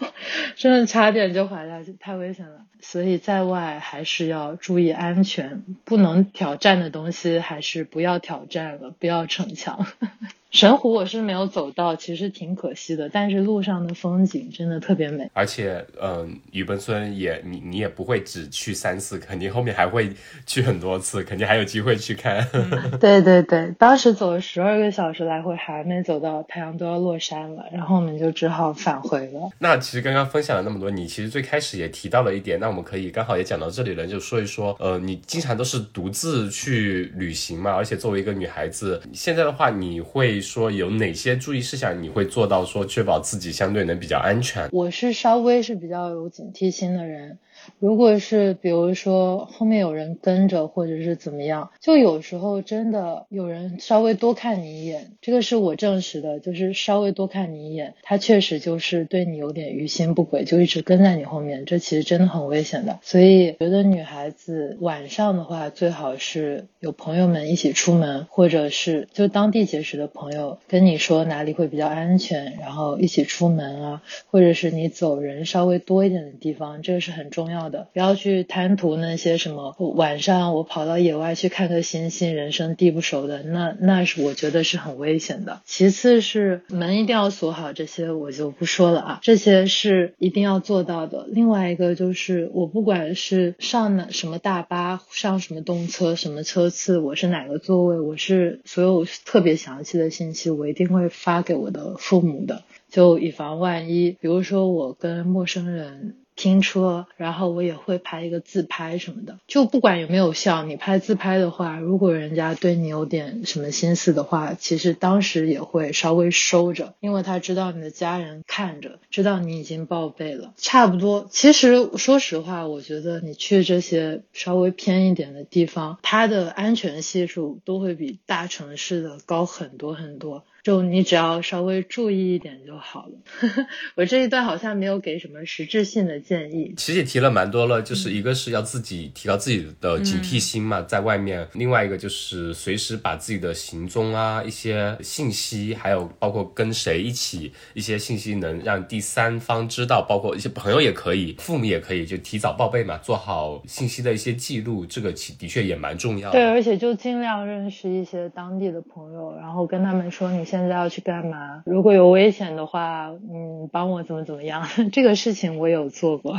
真的差点就滑下去，太危险了。所以在外还是要注意安全，不能挑战的东西还是不要挑战了，不要逞强。神湖我是没有走到，其实挺可惜的。但是路上的风景真的特别美，而且，嗯，雨崩村也你你也不会只去三次，肯定后面还会去很多次，肯定还有机会去看。对对对，当时走了十二个小时来回，还没走到太阳都要落山了，然后我们就只好返回了。那其实刚刚分享了那么多，你其实最开始也提到了一点，那我们可以刚好也讲到这里了，就说一说，呃，你经常都是独自去旅行嘛，而且作为一个女孩子，现在的话你会。说有哪些注意事项你会做到，说确保自己相对能比较安全？我是稍微是比较有警惕心的人。如果是比如说后面有人跟着或者是怎么样，就有时候真的有人稍微多看你一眼，这个是我证实的，就是稍微多看你一眼，他确实就是对你有点于心不轨，就一直跟在你后面，这其实真的很危险的。所以觉得女孩子晚上的话，最好是有朋友们一起出门，或者是就当地结识的朋友跟你说哪里会比较安全，然后一起出门啊，或者是你走人稍微多一点的地方，这个是很重要。的，不要去贪图那些什么晚上我跑到野外去看个星星，人生地不熟的，那那是我觉得是很危险的。其次是门一定要锁好，这些我就不说了啊，这些是一定要做到的。另外一个就是我不管是上哪什么大巴，上什么动车，什么车次，我是哪个座位，我是所有特别详细的信息，我一定会发给我的父母的，就以防万一。比如说我跟陌生人。停车，然后我也会拍一个自拍什么的，就不管有没有效，你拍自拍的话，如果人家对你有点什么心思的话，其实当时也会稍微收着，因为他知道你的家人看着，知道你已经报备了，差不多。其实说实话，我觉得你去这些稍微偏一点的地方，它的安全系数都会比大城市的高很多很多。就你只要稍微注意一点就好了。我这一段好像没有给什么实质性的建议。其实也提了蛮多了，就是一个是要自己提高自己的警惕心嘛，在外面；另外一个就是随时把自己的行踪啊、一些信息，还有包括跟谁一起一些信息，能让第三方知道，包括一些朋友也可以，父母也可以，就提早报备嘛，做好信息的一些记录，这个其的确也蛮重要。对，而且就尽量认识一些当地的朋友，然后跟他们说你。现在要去干嘛？如果有危险的话，嗯，帮我怎么怎么样？这个事情我有做过。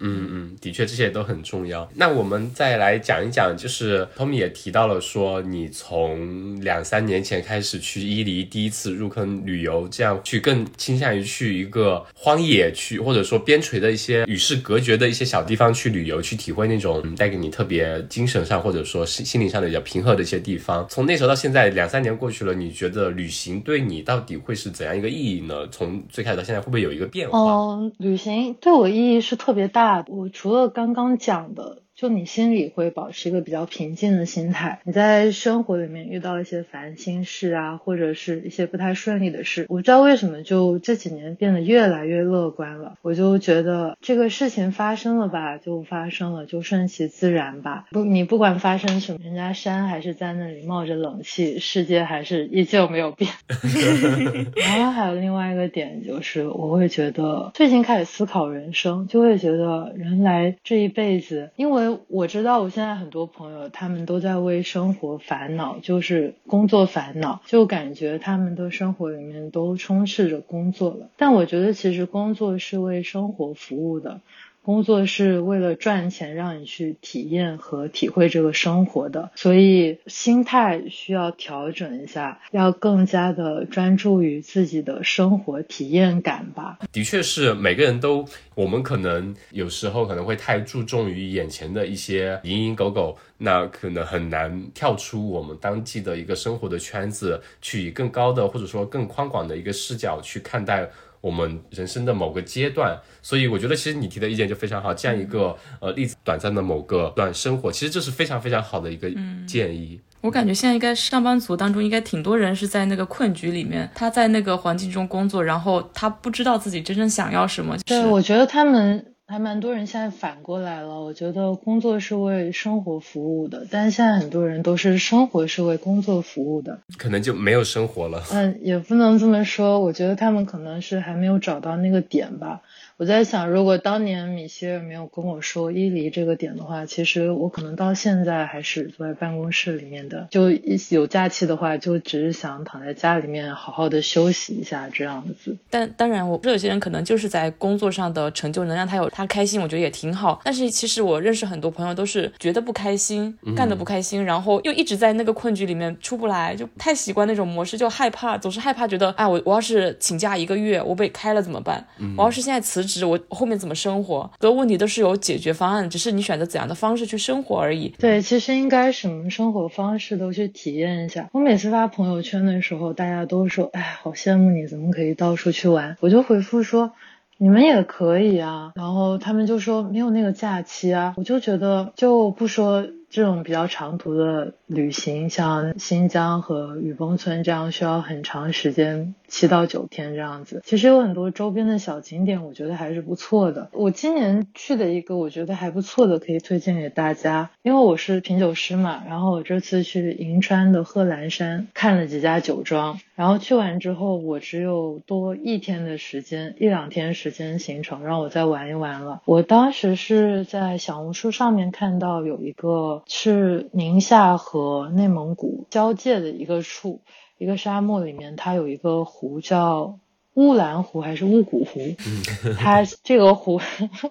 嗯嗯，的确这些都很重要。那我们再来讲一讲，就是 Tommy 也提到了说，你从两三年前开始去伊犁第一次入坑旅游，这样去更倾向于去一个荒野去，或者说边陲的一些与世隔绝的一些小地方去旅游，去体会那种带给你特别精神上或者说心心灵上的比较平和的一些地方。从那时候到现在两三年过去了，你觉得旅行对你到底会是怎样一个意义呢？从最开始到现在会不会有一个变化？嗯，旅行对我意义是特别大。我除了刚刚讲的。就你心里会保持一个比较平静的心态，你在生活里面遇到一些烦心事啊，或者是一些不太顺利的事，我不知道为什么就这几年变得越来越乐观了。我就觉得这个事情发生了吧，就发生了，就顺其自然吧。不，你不管发生什么，人家山还是在那里冒着冷气，世界还是依旧没有变。然后还有另外一个点就是，我会觉得最近开始思考人生，就会觉得人来这一辈子，因为。我知道，我现在很多朋友他们都在为生活烦恼，就是工作烦恼，就感觉他们的生活里面都充斥着工作了。但我觉得，其实工作是为生活服务的。工作是为了赚钱，让你去体验和体会这个生活的，所以心态需要调整一下，要更加的专注于自己的生活体验感吧。的确是，每个人都，我们可能有时候可能会太注重于眼前的一些蝇营狗苟，那可能很难跳出我们当季的一个生活的圈子，去以更高的或者说更宽广的一个视角去看待。我们人生的某个阶段，所以我觉得其实你提的意见就非常好。这样一个呃例子，短暂的某个段生活，其实这是非常非常好的一个建议。我感觉现在应该上班族当中，应该挺多人是在那个困局里面，他在那个环境中工作，然后他不知道自己真正想要什么。对，我觉得他们。还蛮多人现在反过来了，我觉得工作是为生活服务的，但是现在很多人都是生活是为工作服务的，可能就没有生活了。嗯，也不能这么说，我觉得他们可能是还没有找到那个点吧。我在想，如果当年米歇尔没有跟我说伊犁这个点的话，其实我可能到现在还是坐在办公室里面的。就一有假期的话，就只是想躺在家里面好好的休息一下这样子。但当然，我不知道有些人可能就是在工作上的成就能让他有。他开心，我觉得也挺好。但是其实我认识很多朋友都是觉得不开心，干的不开心，然后又一直在那个困局里面出不来，就太习惯那种模式，就害怕，总是害怕，觉得哎，我我要是请假一个月，我被开了怎么办？我要是现在辞职，我后面怎么生活？所有问题都是有解决方案，只是你选择怎样的方式去生活而已。对，其实应该什么生活方式都去体验一下。我每次发朋友圈的时候，大家都说，哎，好羡慕你，怎么可以到处去玩？我就回复说。你们也可以啊，然后他们就说没有那个假期啊，我就觉得就不说。这种比较长途的旅行，像新疆和雨崩村这样，需要很长时间，七到九天这样子。其实有很多周边的小景点，我觉得还是不错的。我今年去的一个我觉得还不错的，可以推荐给大家。因为我是品酒师嘛，然后我这次去银川的贺兰山看了几家酒庄，然后去完之后，我只有多一天的时间，一两天时间行程，让我再玩一玩了。我当时是在小红书上面看到有一个。是宁夏和内蒙古交界的一个处，一个沙漠里面，它有一个湖叫乌兰湖还是乌古湖？它这个湖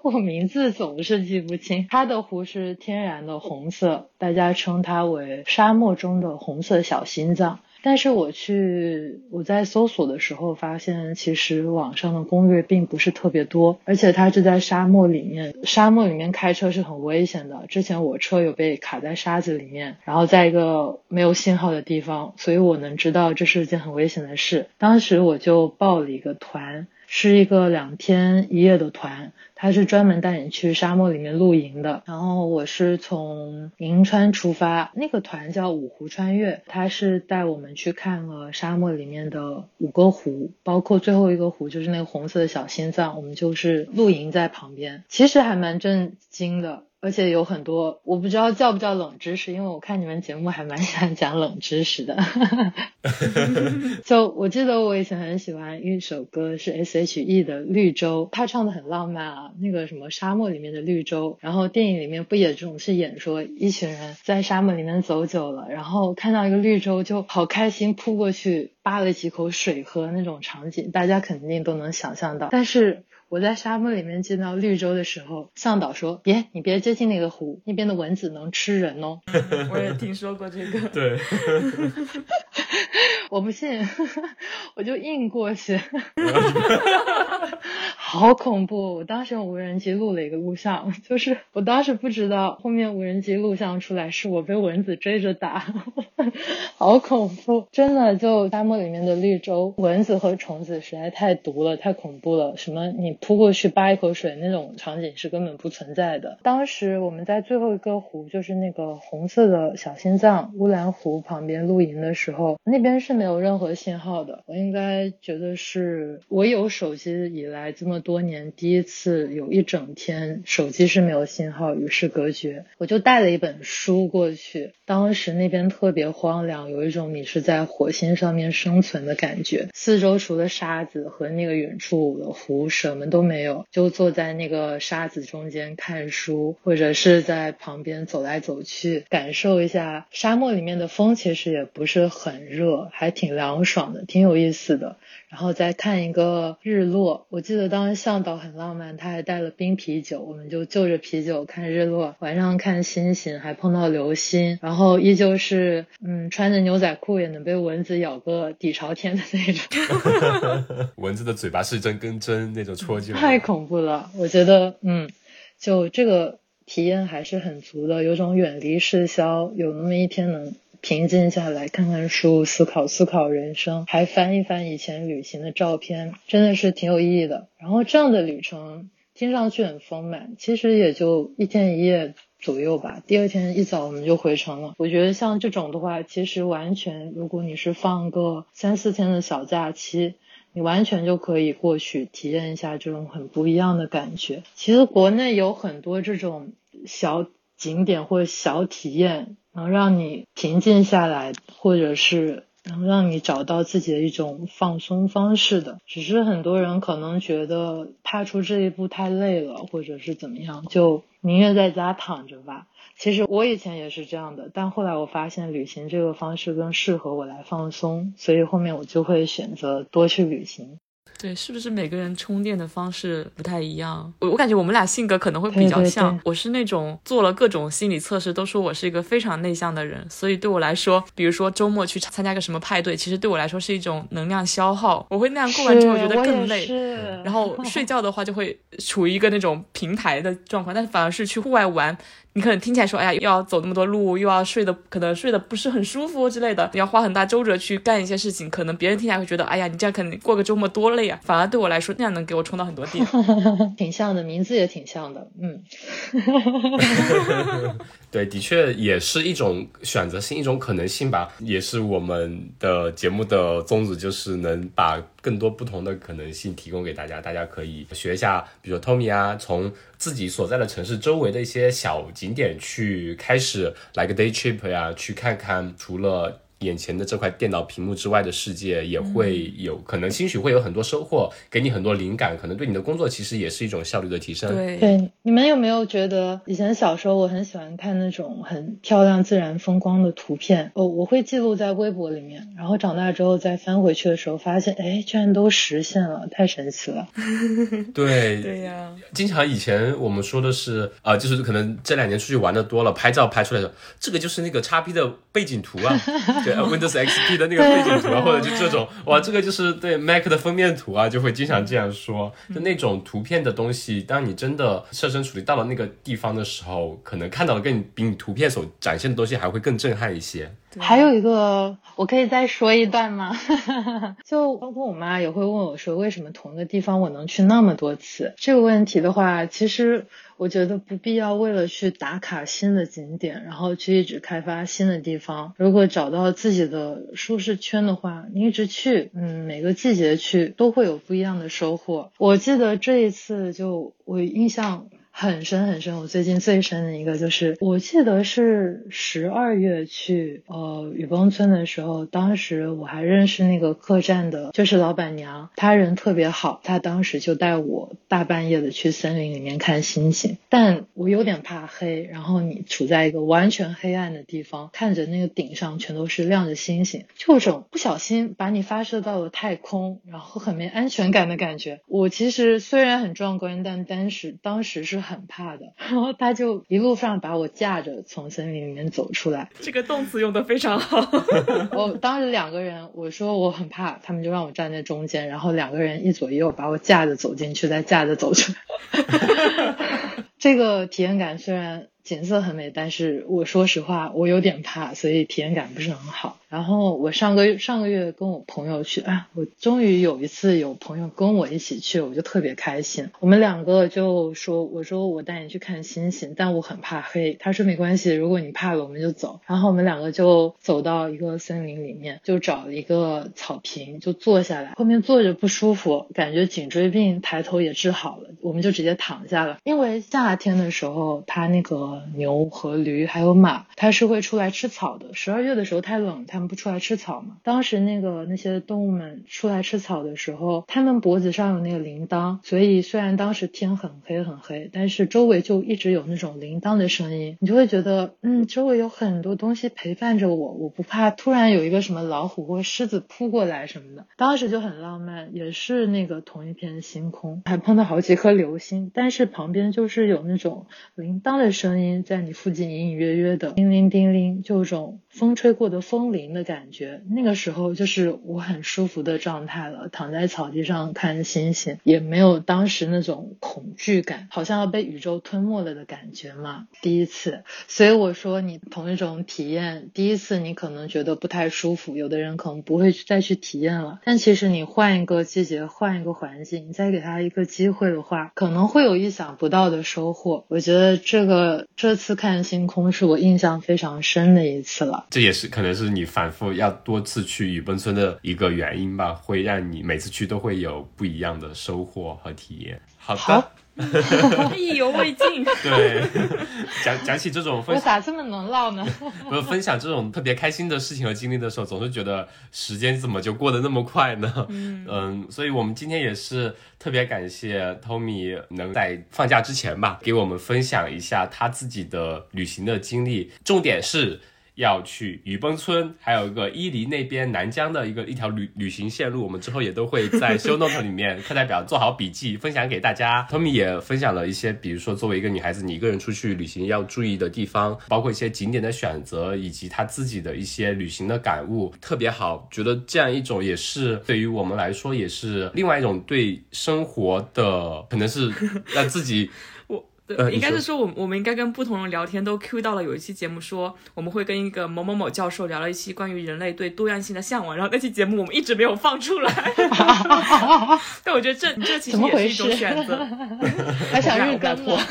我名字总是记不清。它的湖是天然的红色，大家称它为沙漠中的红色小心脏。但是我去我在搜索的时候发现，其实网上的攻略并不是特别多，而且它是在沙漠里面，沙漠里面开车是很危险的。之前我车有被卡在沙子里面，然后在一个没有信号的地方，所以我能知道这是一件很危险的事。当时我就报了一个团，是一个两天一夜的团。他是专门带你去沙漠里面露营的，然后我是从银川出发，那个团叫五湖穿越，他是带我们去看了沙漠里面的五个湖，包括最后一个湖就是那个红色的小心脏，我们就是露营在旁边，其实还蛮震惊的。而且有很多我不知道叫不叫冷知识，因为我看你们节目还蛮喜欢讲冷知识的。就我记得我以前很喜欢一首歌是 S.H.E 的《绿洲》，他唱的很浪漫啊，那个什么沙漠里面的绿洲。然后电影里面不也总是演说一群人在沙漠里面走久了，然后看到一个绿洲就好开心，扑过去扒了几口水喝那种场景，大家肯定都能想象到。但是。我在沙漠里面见到绿洲的时候，向导说：“别，你别接近那个湖，那边的蚊子能吃人哦。”我也听说过这个。对。我不信，我就硬过去。好恐怖！我当时用无人机录了一个录像，就是我当时不知道后面无人机录像出来是我被蚊子追着打，好恐怖！真的，就沙漠里面的绿洲，蚊子和虫子实在太毒了，太恐怖了。什么你扑过去扒一口水那种场景是根本不存在的。当时我们在最后一个湖，就是那个红色的小心脏乌兰湖旁边露营的时候，那那边是没有任何信号的。我应该觉得是我有手机以来这么。多年第一次有一整天手机是没有信号，与世隔绝。我就带了一本书过去，当时那边特别荒凉，有一种你是在火星上面生存的感觉。四周除了沙子和那个远处的湖，什么都没有。就坐在那个沙子中间看书，或者是在旁边走来走去，感受一下沙漠里面的风。其实也不是很热，还挺凉爽的，挺有意思的。然后再看一个日落，我记得当时向导很浪漫，他还带了冰啤酒，我们就就着啤酒看日落，晚上看星星，还碰到流星，然后依旧是嗯穿着牛仔裤也能被蚊子咬个底朝天的那种。蚊子的嘴巴是针跟针那种戳进来，太恐怖了。我觉得嗯，就这个体验还是很足的，有种远离世嚣，有那么一天能。平静下来，看看书，思考思考人生，还翻一翻以前旅行的照片，真的是挺有意义的。然后这样的旅程听上去很丰满，其实也就一天一夜左右吧。第二天一早我们就回城了。我觉得像这种的话，其实完全，如果你是放个三四天的小假期，你完全就可以过去体验一下这种很不一样的感觉。其实国内有很多这种小景点或小体验。能让你平静下来，或者是能让你找到自己的一种放松方式的。只是很多人可能觉得踏出这一步太累了，或者是怎么样，就宁愿在家躺着吧。其实我以前也是这样的，但后来我发现旅行这个方式更适合我来放松，所以后面我就会选择多去旅行。对，是不是每个人充电的方式不太一样？我我感觉我们俩性格可能会比较像。对对对我是那种做了各种心理测试，都说我是一个非常内向的人，所以对我来说，比如说周末去参加个什么派对，其实对我来说是一种能量消耗。我会那样过完之后觉得更累。然后睡觉的话就会处于一个那种平台的状况，但是反而是去户外玩，你可能听起来说，哎呀，又要走那么多路，又要睡的可能睡得不是很舒服之类的，你要花很大周折去干一些事情，可能别人听起来会觉得，哎呀，你这样可能过个周末多累啊。反而对我来说，那样能给我充到很多电。挺像的，名字也挺像的，嗯，对，的确也是一种选择性，一种可能性吧，也是我们的节目的宗旨，就是能把更多不同的可能性提供给大家，大家可以学一下，比如说 Tommy 啊，从自己所在的城市周围的一些小景点去开始来个 day trip 呀，去看看除了。眼前的这块电脑屏幕之外的世界，也会有可能，兴许会有很多收获，给你很多灵感，可能对你的工作其实也是一种效率的提升。对，对，你们有没有觉得以前小时候我很喜欢看那种很漂亮自然风光的图片，哦，我会记录在微博里面，然后长大之后再翻回去的时候，发现，哎，居然都实现了，太神奇了。对对呀、经常以前我们说的是，呃，就是可能这两年出去玩的多了，拍照拍出来的，这个就是那个 x P 的背景图啊，对呃，Windows XP 的那个背景图啊，或者就这种，哇，这个就是对 Mac 的封面图啊，就会经常这样说。就那种图片的东西，当你真的设身处地到了那个地方的时候，可能看到的更比你图片所展现的东西还会更震撼一些。还有一个，我可以再说一段吗？就包括我妈也会问我说，为什么同一个地方我能去那么多次？这个问题的话，其实我觉得不必要为了去打卡新的景点，然后去一直开发新的地方。如果找到自己的舒适圈的话，你一直去，嗯，每个季节去都会有不一样的收获。我记得这一次就我印象。很深很深，我最近最深的一个就是，我记得是十二月去呃雨崩村的时候，当时我还认识那个客栈的，就是老板娘，她人特别好，她当时就带我大半夜的去森林里面看星星，但我有点怕黑，然后你处在一个完全黑暗的地方，看着那个顶上全都是亮着星星，就有种不小心把你发射到了太空，然后很没安全感的感觉。我其实虽然很壮观，但当时当时是很怕的。然后他就一路上把我架着从森林里面走出来。这个动词用的非常好。我当时两个人，我说我很怕，他们就让我站在中间，然后两个人一左一右把我架着走进去，再架着走出来。这个体验感虽然景色很美，但是我说实话，我有点怕，所以体验感不是很好。然后我上个月上个月跟我朋友去，啊，我终于有一次有朋友跟我一起去，我就特别开心。我们两个就说，我说我带你去看星星，但我很怕黑。他说没关系，如果你怕了，我们就走。然后我们两个就走到一个森林里面，就找了一个草坪，就坐下来。后面坐着不舒服，感觉颈椎病抬头也治好了，我们就直接躺下了。因为下夏天的时候，它那个牛和驴还有马，它是会出来吃草的。十二月的时候太冷，它们不出来吃草嘛。当时那个那些动物们出来吃草的时候，它们脖子上有那个铃铛，所以虽然当时天很黑很黑，但是周围就一直有那种铃铛的声音，你就会觉得，嗯，周围有很多东西陪伴着我，我不怕突然有一个什么老虎或狮子扑过来什么的。当时就很浪漫，也是那个同一片星空，还碰到好几颗流星，但是旁边就是有有那种铃铛的声音在你附近隐隐约约的叮铃叮铃，就有种风吹过的风铃的感觉。那个时候就是我很舒服的状态了，躺在草地上看星星，也没有当时那种恐惧感，好像要被宇宙吞没了的感觉嘛。第一次，所以我说你同一种体验，第一次你可能觉得不太舒服，有的人可能不会再去体验了。但其实你换一个季节，换一个环境，你再给他一个机会的话，可能会有意想不到的收获。我觉得这个这次看星空是我印象非常深的一次了。这也是可能是你反复要多次去雨崩村的一个原因吧，会让你每次去都会有不一样的收获和体验。好的，好 意犹未尽。对，讲讲起这种分我咋这么能唠呢？不是分享这种特别开心的事情和经历的时候，总是觉得时间怎么就过得那么快呢？嗯所以我们今天也是特别感谢 Tommy 能在放假之前吧，给我们分享一下他自己的旅行的经历，重点是。要去雨崩村，还有一个伊犁那边南疆的一个一条旅旅行线路，我们之后也都会在 show note 里面课代表做好笔记，分享给大家。Tommy 也分享了一些，比如说作为一个女孩子，你一个人出去旅行要注意的地方，包括一些景点的选择，以及她自己的一些旅行的感悟，特别好。觉得这样一种也是对于我们来说，也是另外一种对生活的，可能是让自己。对，呃应该是说我们我们应该跟不同人聊天都 Q 到了有一期节目说我们会跟一个某某某教授聊了一期关于人类对多样性的向往，然后那期节目我们一直没有放出来。但我觉得这这其实怎么回也是一种事选择。还想日更了。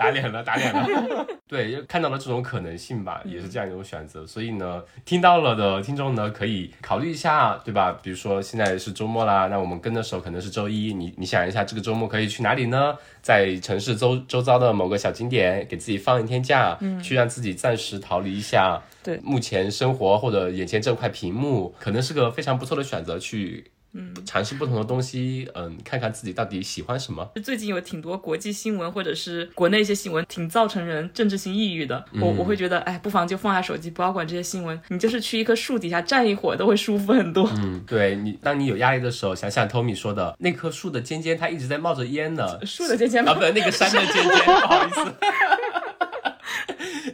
打脸了，打脸了。对，又看到了这种可能性吧，也是这样一种选择。所以呢，听到了的听众呢，可以考虑一下，对吧？比如说现在是周末啦，那我们跟的时候可能是周一，你你想一下，这个周末可以去哪里呢？在城市周周遭的某个小景点，给自己放一天假，去让自己暂时逃离一下对目前生活或者眼前这块屏幕，可能是个非常不错的选择，去嗯尝试不同的东西，嗯，看看自己到底喜欢什么。最近有挺多国际新闻或者是国内一些新闻，挺造成人政治性抑郁的。我我会觉得，哎，不妨就放下手机，不要管这些新闻，你就是去一棵树底下站一会儿，都会舒服很多。嗯，对你，当你有压力的时候，想想 Tommy 说的那棵树的尖尖，它一直在冒着烟呢。树的尖尖啊，不是那个山的尖尖，不好意思。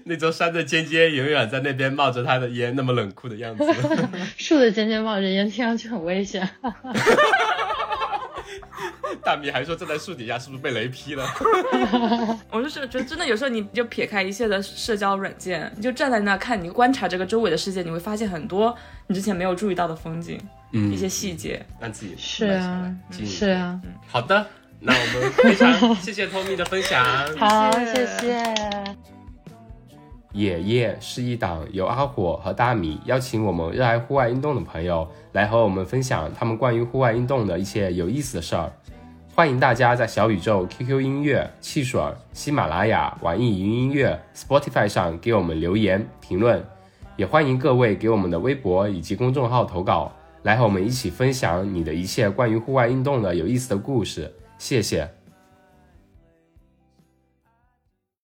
那座山的尖尖永远在那边冒着它的烟，那么冷酷的样子。树的尖尖冒着烟，听上去很危险。大米还说站在树底下是不是被雷劈了？我就是觉得真的，有时候你就撇开一切的社交软件，你就站在那看，你观察这个周围的世界，你会发现很多你之前没有注意到的风景，嗯一些细节。让自己是啊是啊。好的，那我们非常谢谢 Tommy 的分享。好，谢谢谢。野夜是一档由阿火和大米邀请我们热爱户外运动的朋友来和我们分享他们关于户外运动的一些有意思的事儿。欢迎大家在小宇宙、QQ 音乐、汽水、喜马拉雅、网易云音乐、Spotify 上给我们留言评论，也欢迎各位给我们的微博以及公众号投稿，来和我们一起分享你的一切关于户外运动的有意思的故事。谢谢。